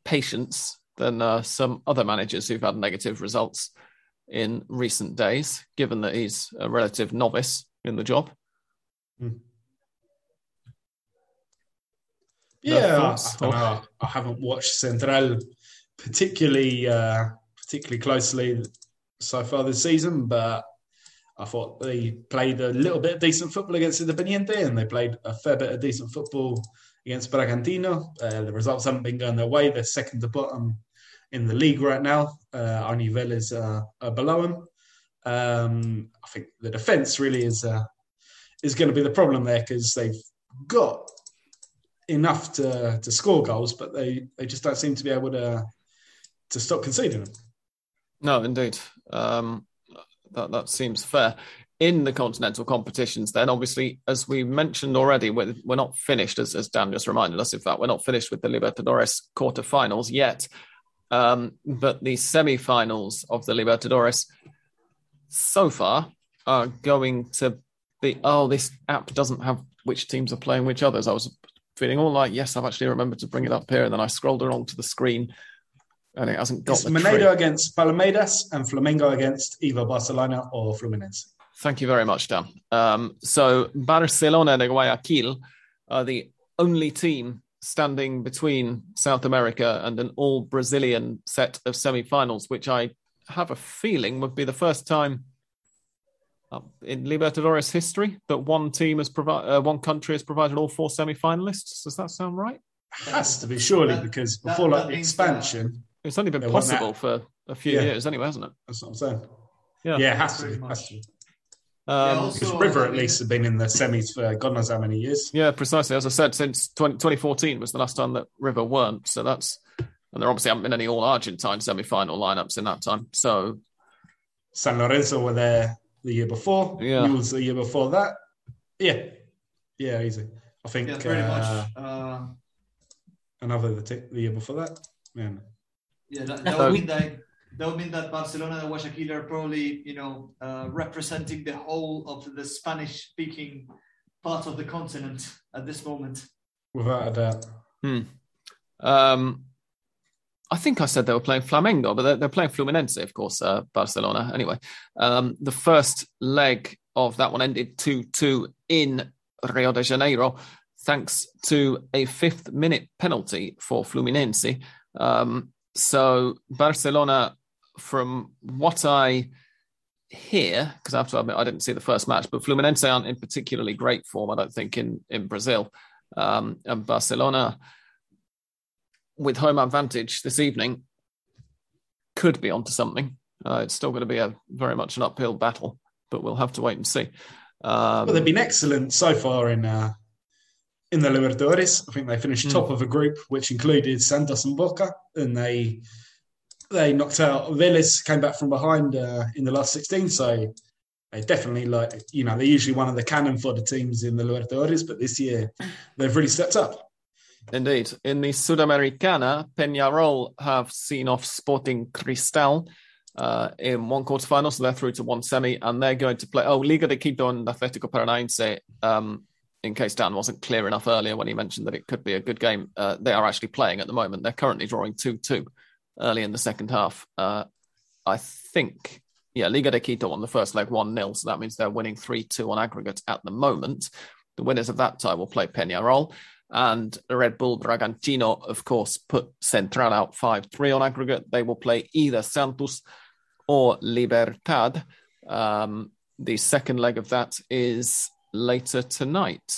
patience than uh, some other managers who've had negative results in recent days, given that he's a relative novice in the job. Mm. Yeah, I, I, I, haven't watched Central particularly uh, particularly closely so far this season, but I thought they played a little bit of decent football against Independiente, and they played a fair bit of decent football against Bragantino. Uh, the results haven't been going their way. They're second to bottom in the league right now. Uh, Newell's is uh, below them. Um, I think the defence really is uh, is going to be the problem there because they've got enough to to score goals, but they they just don't seem to be able to to stop conceding them. No, indeed, um, that that seems fair. In the continental competitions, then obviously, as we mentioned already, we're, we're not finished, as, as Dan just reminded us. In fact, we're not finished with the Libertadores quarterfinals yet. Um, but the semi-finals of the Libertadores so far are going to be. Oh, this app doesn't have which teams are playing which others. I was feeling all like, yes, I've actually remembered to bring it up here, and then I scrolled along to the screen, and it hasn't got. It's Mineiro against Palmeiras and Flamengo against either Barcelona or Fluminense. Thank you very much, Dan. Um, so Barcelona de Guayaquil are the only team standing between South America and an all Brazilian set of semi-finals, which I have a feeling would be the first time in Libertadores history that one team has provided, uh, one country has provided all four semi-finalists. Does that sound right? Has to be surely because before that, like the expansion, it's only been possible for a few yeah. years anyway, hasn't it? That's what I'm saying. Yeah, yeah, it has to be. Has to. Um, yeah, because River at least have been in the semis for God knows how many years. Yeah, precisely. As I said, since 20, 2014 was the last time that River weren't. So that's, and there obviously haven't been any all Argentine semi final lineups in that time. So San Lorenzo were there the year before. Yeah. was the year before that. Yeah. Yeah, easy. I think yeah, pretty uh, much. Uh, another the, t- the year before that. Yeah. Yeah, that, that would mean that that would mean that Barcelona and Guayaquil are probably, you know, uh, representing the whole of the Spanish-speaking part of the continent at this moment. Without a doubt. Hmm. Um, I think I said they were playing Flamengo, but they're, they're playing Fluminense, of course, uh, Barcelona. Anyway, um, the first leg of that one ended 2 2 in Rio de Janeiro, thanks to a fifth minute penalty for Fluminense. Um, so Barcelona from what I hear, because I have to admit I didn't see the first match, but Fluminense aren't in particularly great form, I don't think, in, in Brazil. Um, and Barcelona, with home advantage this evening, could be onto something. Uh, it's still going to be a very much an uphill battle, but we'll have to wait and see. Um, well, they've been excellent so far in uh, in the Libertadores. I think they finished mm. top of a group which included Santos and Boca, and they they knocked out Vélez, came back from behind uh, in the last 16. So they definitely like, you know, they're usually one of the cannon fodder teams in the Libertadores, but this year they've really stepped up. Indeed. In the Sudamericana, Peñarol have seen off Sporting Cristal uh, in one quarterfinal, so they're through to one semi, and they're going to play. Oh, Liga de Quito and Atletico Paranaense. Um, in case Dan wasn't clear enough earlier when he mentioned that it could be a good game, uh, they are actually playing at the moment. They're currently drawing 2 2 early in the second half. Uh, I think, yeah, Liga de Quito won the first leg 1 0, so that means they're winning 3 2 on aggregate at the moment. The winners of that tie will play Peñarol. And Red Bull Bragantino, of course, put Central out 5 3 on aggregate. They will play either Santos or Libertad. Um, the second leg of that is later tonight.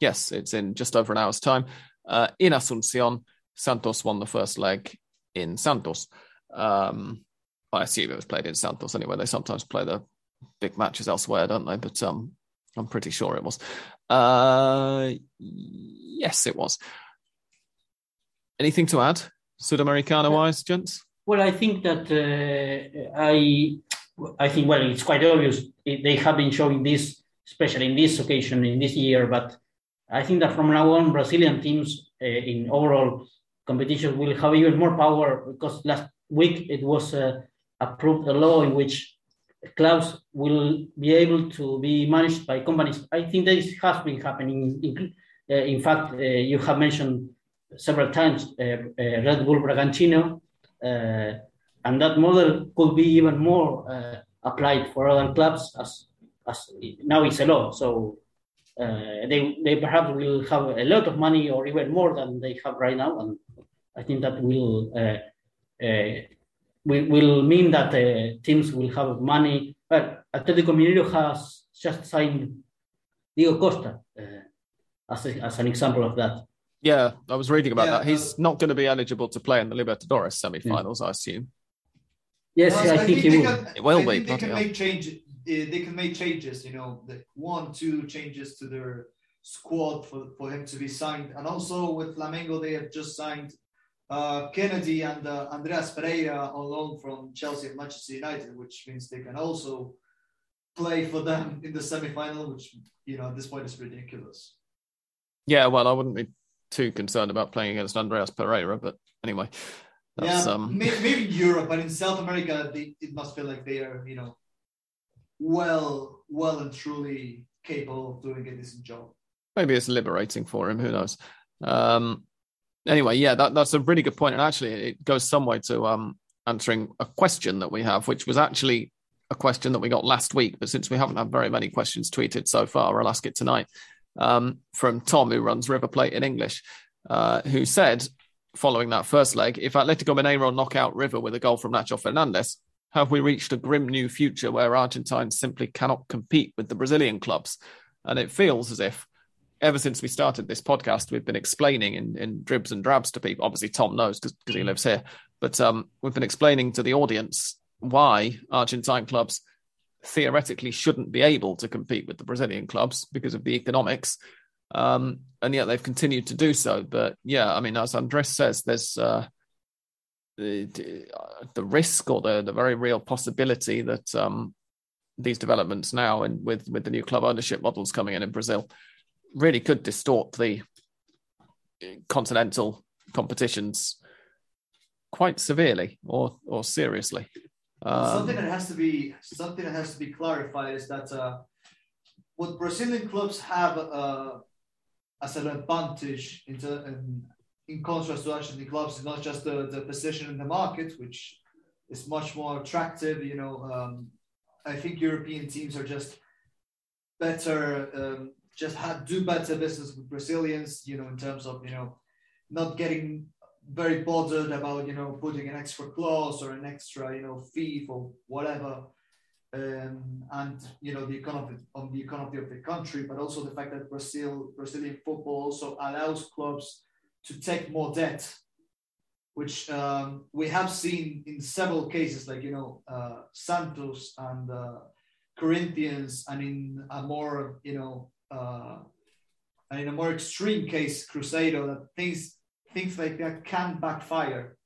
Yes, it's in just over an hour's time. Uh, in Asuncion, Santos won the first leg in Santos. Um, I assume it was played in Santos anyway. They sometimes play the big matches elsewhere, don't they? But um, I'm pretty sure it was. Uh, yes, it was. Anything to add, Sudamericana wise, gents? Well, I think that uh, I, I think well, it's quite obvious they have been showing this, especially in this occasion in this year. But I think that from now on, Brazilian teams uh, in overall competition will have even more power because last week it was uh, approved a law in which clubs will be able to be managed by companies. I think this has been happening. In, in fact, uh, you have mentioned several times Red Bull Bragantino, and that model could be even more applied for other clubs as, as now it's a law. So they, they perhaps will have a lot of money or even more than they have right now. And I think that will uh, uh, will, will mean that uh, teams will have money. But Atletico Mineiro has just signed Diego Costa as, a, as an example of that. Yeah, I was reading about yeah, that. He's uh, not going to be eligible to play in the Libertadores semi-finals, yeah. I assume. Yes, well, I, I, think, think he will. Can, it will be. They can make changes. They can make changes. You know, the one, two changes to their squad for, for him to be signed, and also with Flamengo, they have just signed uh, Kennedy and uh, Andreas Pereira on loan from Chelsea and Manchester United, which means they can also play for them in the semi-final, which you know at this point is ridiculous. Yeah, well, I wouldn't be too concerned about playing against Andreas Pereira, but anyway. yeah, um... maybe, maybe Europe, but in South America, they, it must feel like they are, you know, well, well and truly capable of doing a decent job. Maybe it's liberating for him. Who knows? Um, anyway, yeah, that, that's a really good point, and actually, it goes some way to um, answering a question that we have, which was actually a question that we got last week, but since we haven't had very many questions tweeted so far, I'll ask it tonight um, from Tom, who runs River Plate in English. uh, who said following that first leg, if Atletico Mineiro knock out River with a goal from Nacho Fernandez, have we reached a grim new future where Argentine simply cannot compete with the Brazilian clubs? And it feels as if ever since we started this podcast, we've been explaining in, in dribs and drabs to people. Obviously, Tom knows because he lives here, but um, we've been explaining to the audience why Argentine clubs theoretically shouldn't be able to compete with the Brazilian clubs because of the economics. Um, and yet they've continued to do so. But yeah, I mean, as Andres says, there's uh, the, the risk or the, the very real possibility that um, these developments now and with, with the new club ownership models coming in in Brazil really could distort the continental competitions quite severely or or seriously. Um, something that has to be something that has to be clarified is that uh, what Brazilian clubs have uh, as an advantage in, in, contrast to Argentine clubs is not just the, the position in the market, which is much more attractive. You know, um, I think European teams are just better, um, just do better business with Brazilians. You know, in terms of you know not getting very bothered about you know putting an extra clause or an extra you know fee for whatever um, and you know the economy on the economy of the country, but also the fact that Brazil Brazilian football also allows clubs to take more debt, which um, we have seen in several cases, like you know uh, Santos and uh, Corinthians, and in a more you know uh, and in a more extreme case, Cruzeiro, that things things like that can backfire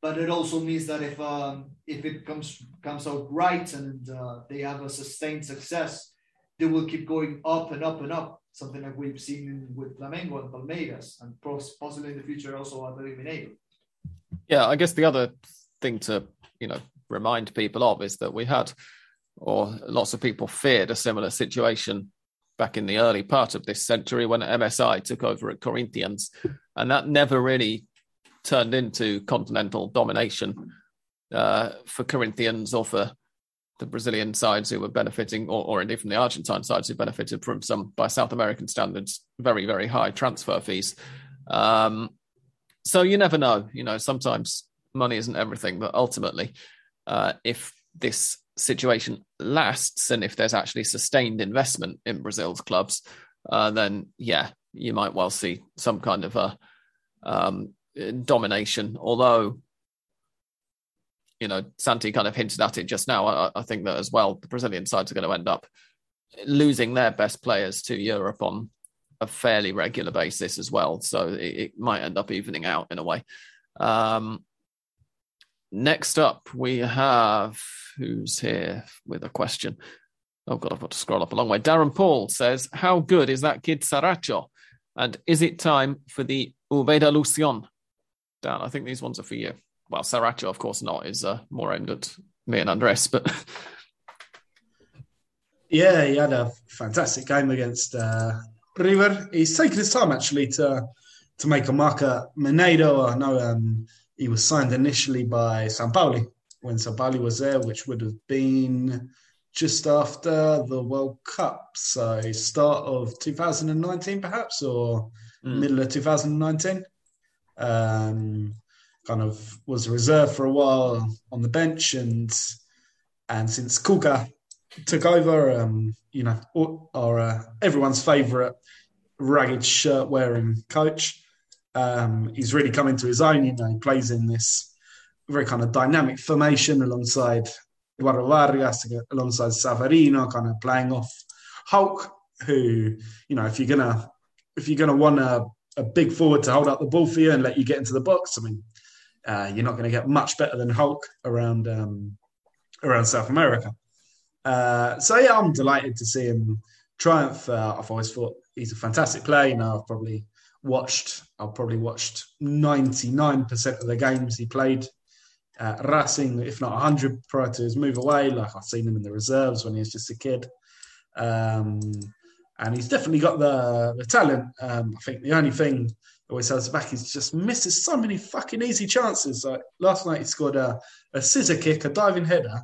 but it also means that if um, if it comes comes out right and uh, they have a sustained success, they will keep going up and up and up. Something like we've seen with Flamengo and Palmeiras, and possibly in the future also at Mineiro. Yeah, I guess the other thing to you know remind people of is that we had, or lots of people feared, a similar situation back in the early part of this century when MSI took over at Corinthians, and that never really turned into continental domination uh, for Corinthians or for the Brazilian sides who were benefiting, or, or indeed from the Argentine sides who benefited from some, by South American standards, very, very high transfer fees. Um, so you never know. You know, sometimes money isn't everything, but ultimately, uh, if this situation lasts and if there's actually sustained investment in Brazil's clubs, uh, then yeah, you might well see some kind of a um, domination. Although, you know, Santi kind of hinted at it just now. I, I think that as well, the Brazilian sides are going to end up losing their best players to Europe on a fairly regular basis as well. So it, it might end up evening out in a way. Um, next up, we have who's here with a question. Oh God, I've got to scroll up a long way. Darren Paul says, "How good is that kid Zaracho? And is it time for the Ubeda Lucion Dan, I think these ones are for you. Well, Zaracho, of course, not is uh, more aimed at me and Andres, but yeah, he had a fantastic game against uh, River. He's taken his time actually to to make a mark at Mineiro. I know um, he was signed initially by San Sampaoli when San Sampaoli was there, which would have been just after the World Cup, so start of 2019 perhaps, or mm. middle of 2019. Um, kind of was reserved for a while on the bench, and and since Cuca took over, um, you know, or, uh, everyone's favourite ragged shirt wearing coach, um, he's really come into his own. You know, he plays in this very kind of dynamic formation alongside Eduardo Vargas, alongside Savarino, kind of playing off Hulk, who, you know, if you're gonna if you're gonna want to a big forward to hold up the ball for you and let you get into the box. I mean, uh, you're not going to get much better than Hulk around um, around South America. Uh, so yeah, I'm delighted to see him triumph. Uh, I've always thought he's a fantastic player. You know, I've probably watched I've probably watched 99% of the games he played at Racing, if not 100 prior to his move away. Like I've seen him in the reserves when he was just a kid. Um, and he's definitely got the the talent. Um, I think the only thing always holds back is just misses so many fucking easy chances. Like last night, he scored a, a scissor kick, a diving header,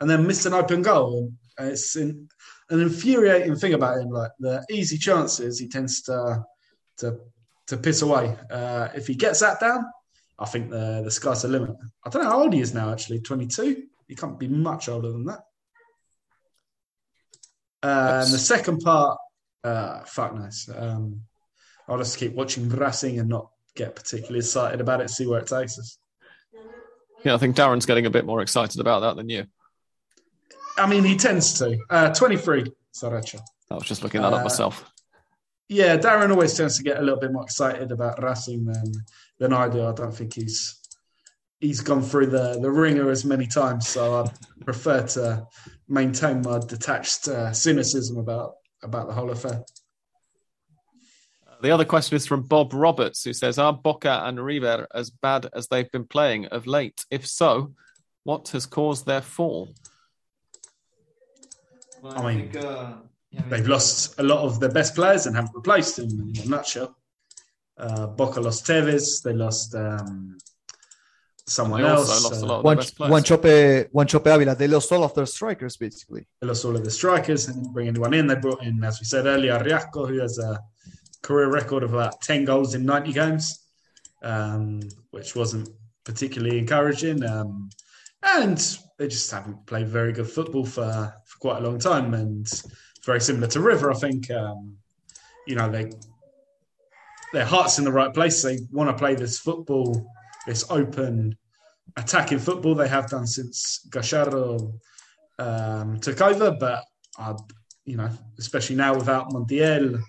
and then missed an open goal. And it's in, an infuriating thing about him. Like the easy chances, he tends to to to piss away. Uh, if he gets that down, I think the the sky's the limit. I don't know how old he is now. Actually, twenty two. He can't be much older than that. Uh, and the second part, uh, fuck nice. Um, I'll just keep watching Racing and not get particularly excited about it. See where it takes us. Yeah, I think Darren's getting a bit more excited about that than you. I mean, he tends to. Uh, 23, Zaracho. I was just looking that up uh, myself. Yeah, Darren always tends to get a little bit more excited about Racing than than I do. I don't think he's he's gone through the the ringer as many times, so I prefer to maintain my detached uh, cynicism about about the whole affair. The other question is from Bob Roberts, who says, "Are Boca and River as bad as they've been playing of late? If so, what has caused their fall?" Well, I, I, mean, think, uh, they've lost a lot of their best players and haven't replaced them. In a nutshell, uh, Boca lost Tevez. They lost um, someone else. Lost uh, Juan, Wanchope, Juan Chope Avila. They lost all of their strikers, basically. They lost all of the strikers and didn't bring anyone in. They brought in, as we said earlier, Briasco, who has a career record of about 10 goals in 90 games, um, which wasn't particularly encouraging. Um, and they just haven't played very good football for, for quite a long time. And very similar to River, I think. Um, you know, they their heart's in the right place. They want to play this football, this open, attacking football they have done since Gallardo um, took over. But, uh, you know, especially now without Montiel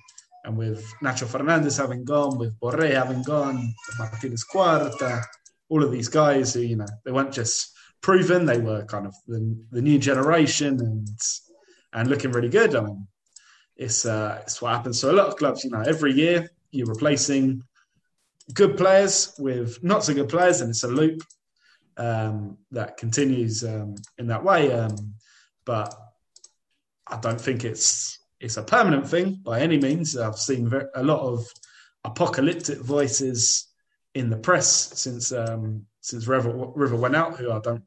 and with Nacho Fernandez having gone, with Borré having gone, Martinez Quarta, all of these guys who, you know, they weren't just proven, they were kind of the, the new generation and and looking really good. I mean, it's uh, it's what happens. So a lot of clubs, you know, every year you're replacing good players with not so good players, and it's a loop um, that continues um, in that way. Um, but I don't think it's it's a permanent thing by any means. I've seen a lot of apocalyptic voices in the press since um, since River, River went out, who I don't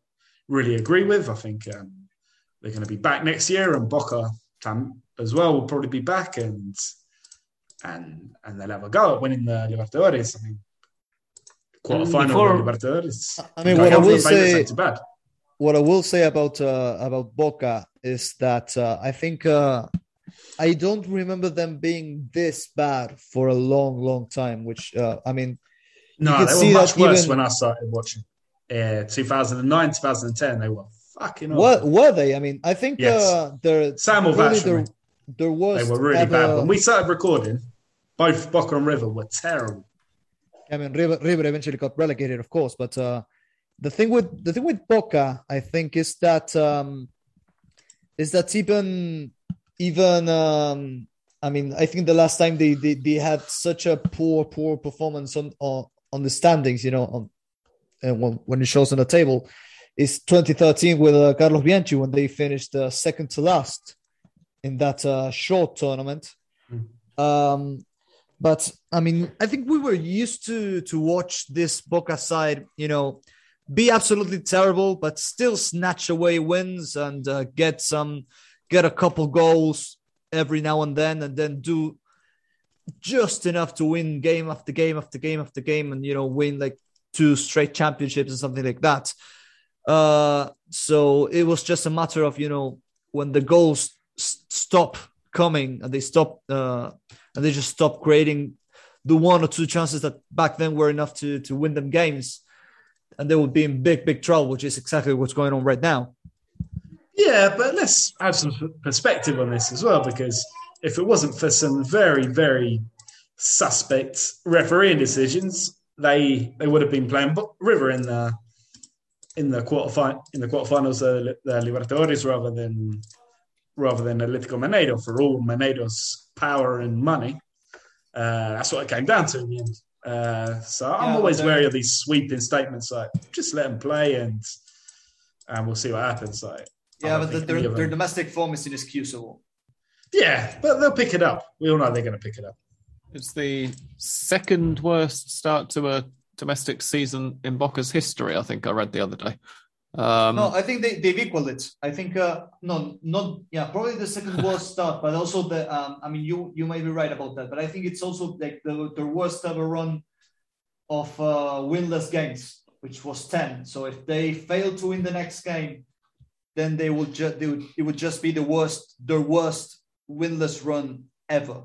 really agree with. I think um, they're going to be back next year, and Boca as well will probably be back, and and and they'll have a go at winning the Libertadores. I mean, quarterfinal Before, Libertadores. I mean, what I will say, what I will say about uh, about Boca is that uh, I think uh, I don't remember them being this bad for a long, long time. Which uh, I mean, no, they were much worse even... when I started watching. Uh, 2009, 2010, they were fucking. What were they? I mean, I think yes. uh, there. Sam will vouch there, there was. They were really ever... bad when we started recording. Both Boca and River were terrible. I mean, River, River eventually got relegated, of course, but uh, the thing with the thing with Boca, I think, is that um, is that even even um, I mean, I think the last time they, they they had such a poor poor performance on on, on the standings, you know, on and when, when it shows on the table, is 2013 with uh, Carlos Bianchi when they finished uh, second to last in that uh, short tournament. Mm. Um, but I mean, I think we were used to to watch this Boca side, you know, be absolutely terrible, but still snatch away wins and uh, get some, get a couple goals every now and then, and then do just enough to win game after game after game after game, and you know, win like two straight championships or something like that. Uh, so it was just a matter of you know when the goals stop coming and they stop uh, and they just stop creating the one or two chances that back then were enough to to win them games, and they would be in big big trouble, which is exactly what's going on right now. Yeah, but let's have some perspective on this as well, because if it wasn't for some very very suspect refereeing decisions, they they would have been playing River in the in the quarter in the quarterfinals of the Libertadores rather than rather than Atletico Mineiro for all Mineiro's power and money. Uh, that's what it came down to in the end. Uh, so I'm always wary of these sweeping statements like just let them play and and we'll see what happens. Like yeah, but the, their, their domestic form is inexcusable. Yeah, but they'll pick it up. We all know they're going to pick it up. It's the second worst start to a domestic season in Boca's history. I think I read the other day. Um, no, I think they, they've equaled it. I think uh, no, not yeah, probably the second worst start, but also the um, I mean you you may be right about that, but I think it's also like the the worst ever run of uh, winless games, which was ten. So if they fail to win the next game, then they will just they would, it would just be the worst the worst winless run ever.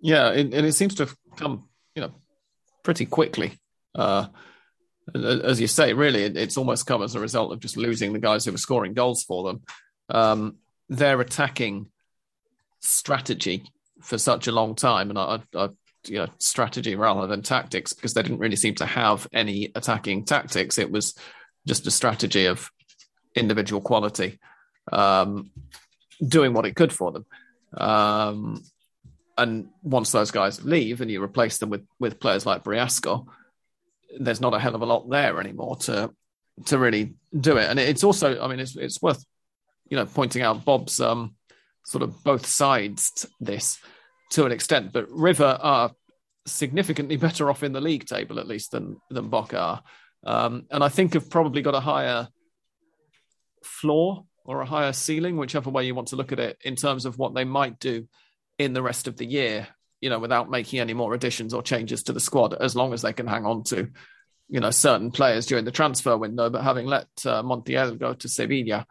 Yeah, and it, it seems to have come you know pretty quickly. Uh, as you say, really, it's almost come as a result of just losing the guys who were scoring goals for them. Um, their attacking strategy for such a long time, and I, I, you know, strategy rather than tactics, because they didn't really seem to have any attacking tactics. It was just a strategy of individual quality, um, doing what it could for them. Um, and once those guys leave, and you replace them with with players like Briasco, there's not a hell of a lot there anymore to to really do it. And it's also, I mean, it's it's worth you know pointing out Bob's um, sort of both sides this to an extent, but River are significantly better off in the league table at least than than Boca are, um, and I think have probably got a higher floor or a higher ceiling, whichever way you want to look at it, in terms of what they might do in the rest of the year you know, without making any more additions or changes to the squad, as long as they can hang on to, you know, certain players during the transfer window. But having let uh, Montiel go to Sevilla,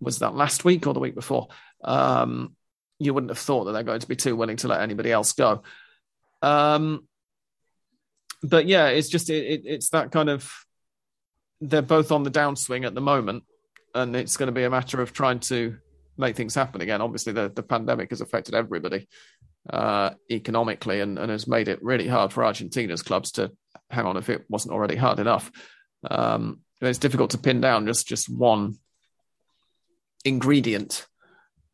was that last week or the week before? Um, you wouldn't have thought that they're going to be too willing to let anybody else go. Um, but yeah, it's just it, it, it's that kind of they're both on the downswing at the moment, and it's going to be a matter of trying to make things happen again. Obviously, the, the pandemic has affected everybody, uh, economically and, and, has made it really hard for Argentina's clubs to hang on if it wasn't already hard enough. Um, it's difficult to pin down just just one ingredient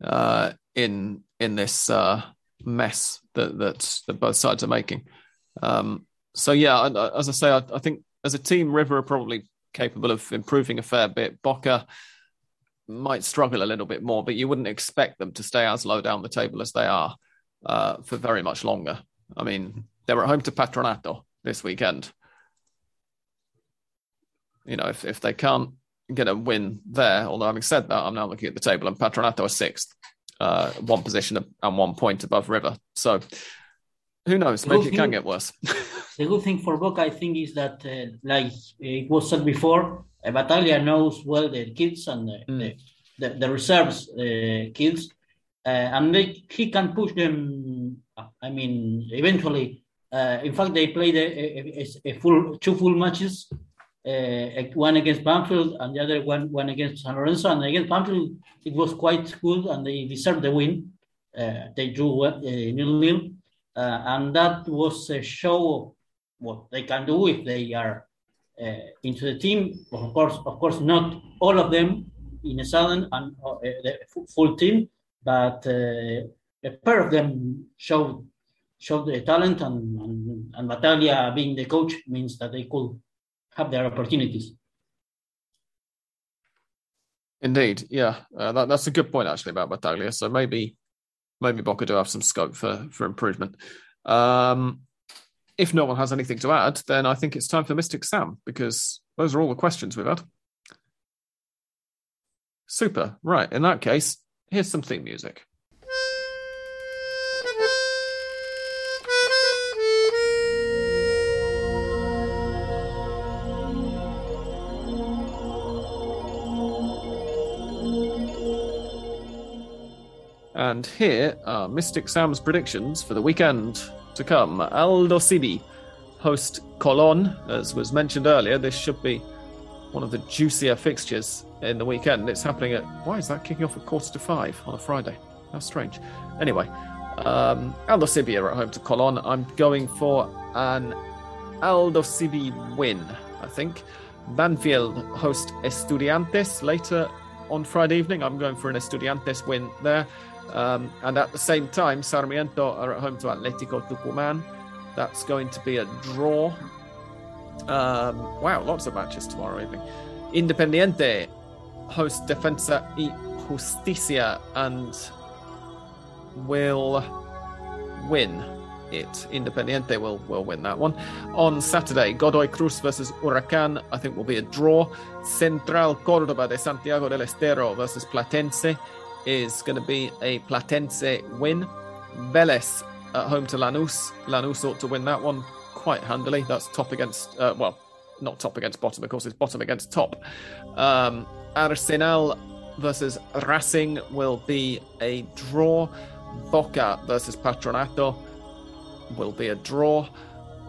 uh, in in this uh, mess that, that that both sides are making. Um, so yeah, as I say, I, I, think as a team, River are probably capable of improving a fair bit. Boca might struggle a little bit more, but you wouldn't expect them to stay as low down the table as they are uh, for very much longer. I mean, they were at home to Patronato this weekend. You know, if, if they can't get a win there, although having said that, I'm now looking at the table and Patronato is sixth, uh, one position and one point above River. So who knows? Maybe it can get worse. the good thing for Boca, I think, is that, uh, like it was said before, uh, Battaglia knows well the kids and the, mm. the, the, the, reserves uh, kids uh, and they, he can push them. I mean, eventually. Uh, in fact, they played a, a, a, full two full matches, uh, one against Banfield and the other one one against San Lorenzo. And against Banfield, it was quite good, and they deserved the win. they drew uh, nil nil, and that was a show of what they can do if they are uh, into the team. Of course, of course, not all of them in a sudden and uh, the full team, but uh, a pair of them showed showed the talent, and, and, and Battaglia being the coach means that they could have their opportunities. Indeed, yeah, uh, that, that's a good point actually about Battaglia. So maybe maybe Boca do have some scope for for improvement. Um, if no one has anything to add, then I think it's time for Mystic Sam because those are all the questions we've had. Super. Right. In that case, Here's some theme music. And here are Mystic Sam's predictions for the weekend to come. Aldosivi host Colon, as was mentioned earlier. This should be one of the juicier fixtures in the weekend. It's happening at why is that kicking off at quarter to five on a Friday? How strange. Anyway, um, Aldosivi are at home to Colon. I'm going for an Aldosivi win. I think Banfield host Estudiantes later on Friday evening. I'm going for an Estudiantes win there. Um, and at the same time, Sarmiento are at home to Atletico Tucumán. That's going to be a draw. Um, wow, lots of matches tomorrow evening. Independiente host Defensa y Justicia and will win. it. Independiente will will win that one. On Saturday, Godoy Cruz versus Huracan, I think will be a draw. Central Córdoba de Santiago del Estero versus Platense is going to be a Platense win. Vélez at home to Lanús. Lanús ought to win that one quite handily. That's top against, uh, well, not top against bottom, of course, it's bottom against top. Um, Arsenal versus Racing will be a draw. Boca versus Patronato will be a draw.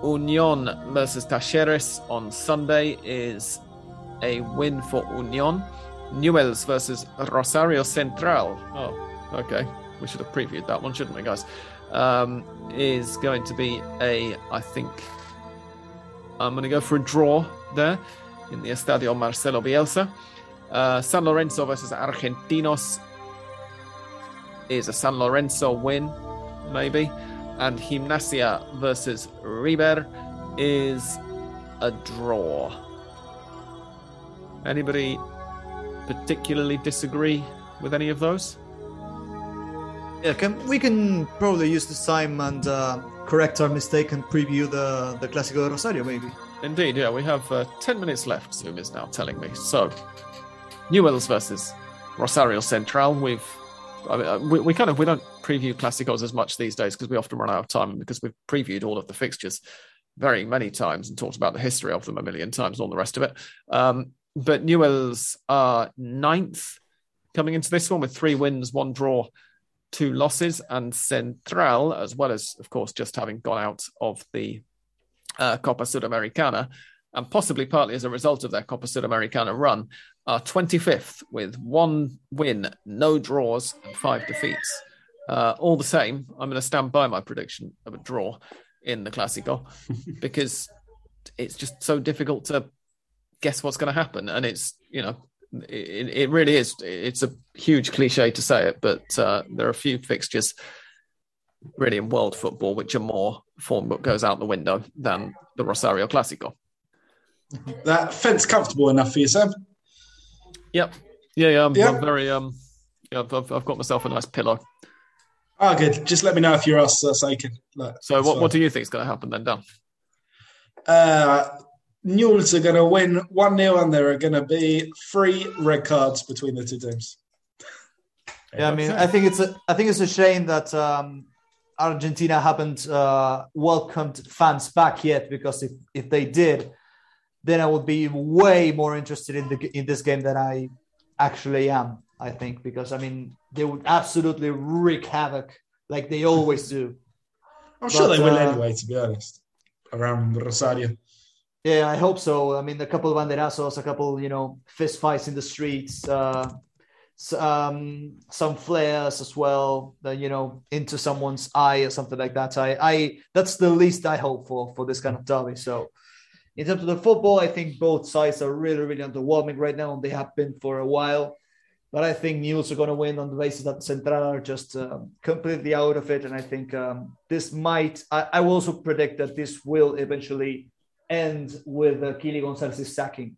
Union versus Talleres on Sunday is a win for Union. Newell's versus Rosario Central. Oh, okay. We should have previewed that one, shouldn't we, guys? Um, is going to be a, I think, I'm going to go for a draw there in the Estadio Marcelo Bielsa. Uh, San Lorenzo versus Argentinos is a San Lorenzo win, maybe. And Gimnasia versus River is a draw. Anybody particularly disagree with any of those? Yeah, can, we can probably use this time and uh, correct our mistake and preview the the Clásico de Rosario, maybe. Indeed, yeah, we have uh, ten minutes left. Zoom is now telling me. So, Newell's versus Rosario Central. We've I mean, uh, we, we kind of we don't preview Clásicos as much these days because we often run out of time because we've previewed all of the fixtures very many times and talked about the history of them a million times and all the rest of it. Um, but Newell's are ninth coming into this one with three wins, one draw, two losses, and Central, as well as, of course, just having gone out of the uh, Copa Sudamericana, and possibly partly as a result of their Copa Sudamericana run, are 25th with one win, no draws, and five defeats. Uh, all the same, I'm going to stand by my prediction of a draw in the Clásico because it's just so difficult to guess what's going to happen. And it's, you know, it, it really is. It's a huge cliche to say it, but uh, there are a few fixtures really in world football which are more form book goes out the window than the Rosario Clásico. That fence comfortable enough for you, Sam? Yep. Yeah, yeah. I'm, yep. I'm very um. Yeah, I've, I've got myself a nice pillow. Oh, good. Just let me know if you're us uh, so so, what, what do you think is going to happen then, Dan? Uh, Newell's are going to win 1 0, and there are going to be three red cards between the two teams. Yeah, I mean, I think it's a, I think it's a shame that um, Argentina haven't uh, welcomed fans back yet, because if, if they did, then I would be way more interested in the in this game than I actually am. I think because I mean they would absolutely wreak havoc like they always do. I'm but, sure they will uh, anyway. To be honest, around Rosario. Yeah, I hope so. I mean, a couple of banderazos, a couple, you know, fist fights in the streets, uh, um, some flares as well, uh, you know, into someone's eye or something like that. I, I, that's the least I hope for for this kind of derby. So, in terms of the football, I think both sides are really, really underwhelming right now, and they have been for a while. But I think Newell's are going to win on the basis that Central are just um, completely out of it. And I think um, this might, I, I will also predict that this will eventually end with uh, Kily Gonzalez sacking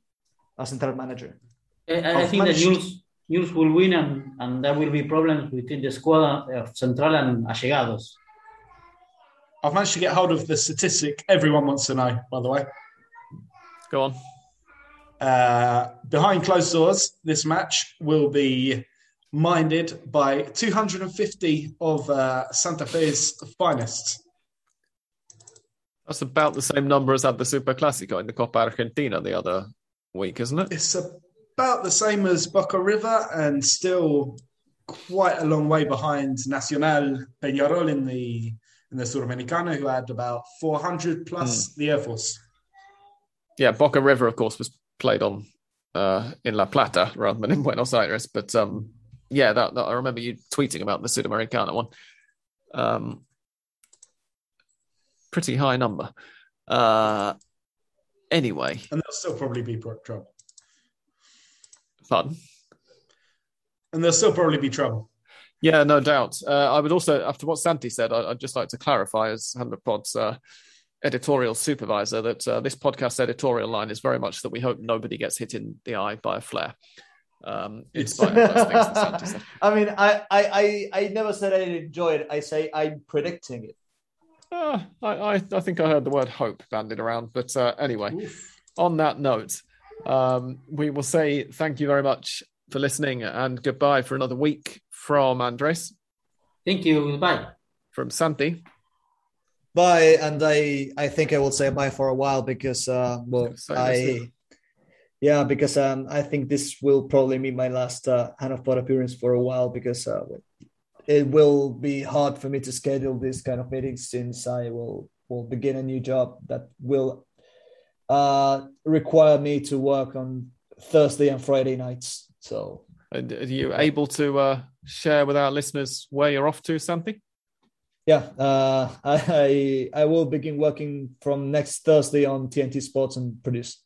as central manager. I, I think that Newell's, Newell's will win and, and there will be problems between the squad of Central and Allegados. I've managed to get hold of the statistic everyone wants to know, by the way. Go on. Uh, behind closed doors, this match will be minded by 250 of uh, Santa Fe's finest. That's about the same number as had the Super Clásico in the Copa Argentina the other week, isn't it? It's about the same as Boca River and still quite a long way behind Nacional Peñarol in the in the Sudamericana, who had about 400 plus mm. the Air Force. Yeah, Boca River, of course, was played on uh, in La Plata rather than in Buenos Aires. But um, yeah, that, that, I remember you tweeting about the Sudamericana one. Um, pretty high number. Uh, anyway, and there'll still probably be trouble. Pardon? And there'll still probably be trouble. Yeah, no doubt. Uh, I would also, after what Santi said, I, would just like to clarify as Hand of Pod's uh, editorial supervisor that uh, this podcast editorial line is very much that we hope nobody gets hit in the eye by a flare. Um, I mean, I, I, I, I never said I enjoy it. I say I'm predicting it. Uh, I, I, I think I heard the word hope banded around. But uh, anyway, Oof. on that note, um, we will say thank you very much for listening and goodbye for another week from Andres. Thank you. Goodbye. From Santi. Bye. And I, I think I will say bye for a while because, uh, well, I, yeah, because um, I think this will probably be my last uh, Hand of Pod appearance for a while because uh, it will be hard for me to schedule this kind of meetings since I will will begin a new job that will uh, require me to work on Thursday and Friday nights. So, are you able to uh, share with our listeners where you're off to, Santi? Yeah, uh, I I will begin working from next Thursday on TNT Sports and produce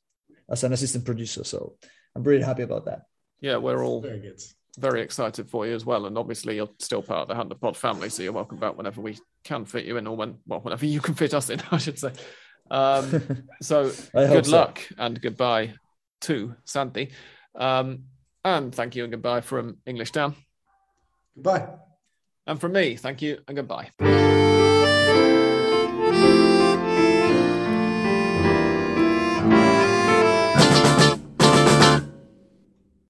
as an assistant producer. So I'm really happy about that. Yeah, we're all very good. Very excited for you as well, and obviously you're still part of the Hand of Pod family, so you're welcome back whenever we can fit you in, or when well, whenever you can fit us in, I should say. Um, so good luck so. and goodbye to Santi. Um, and thank you and goodbye from English Down. Goodbye. And from me, thank you and goodbye.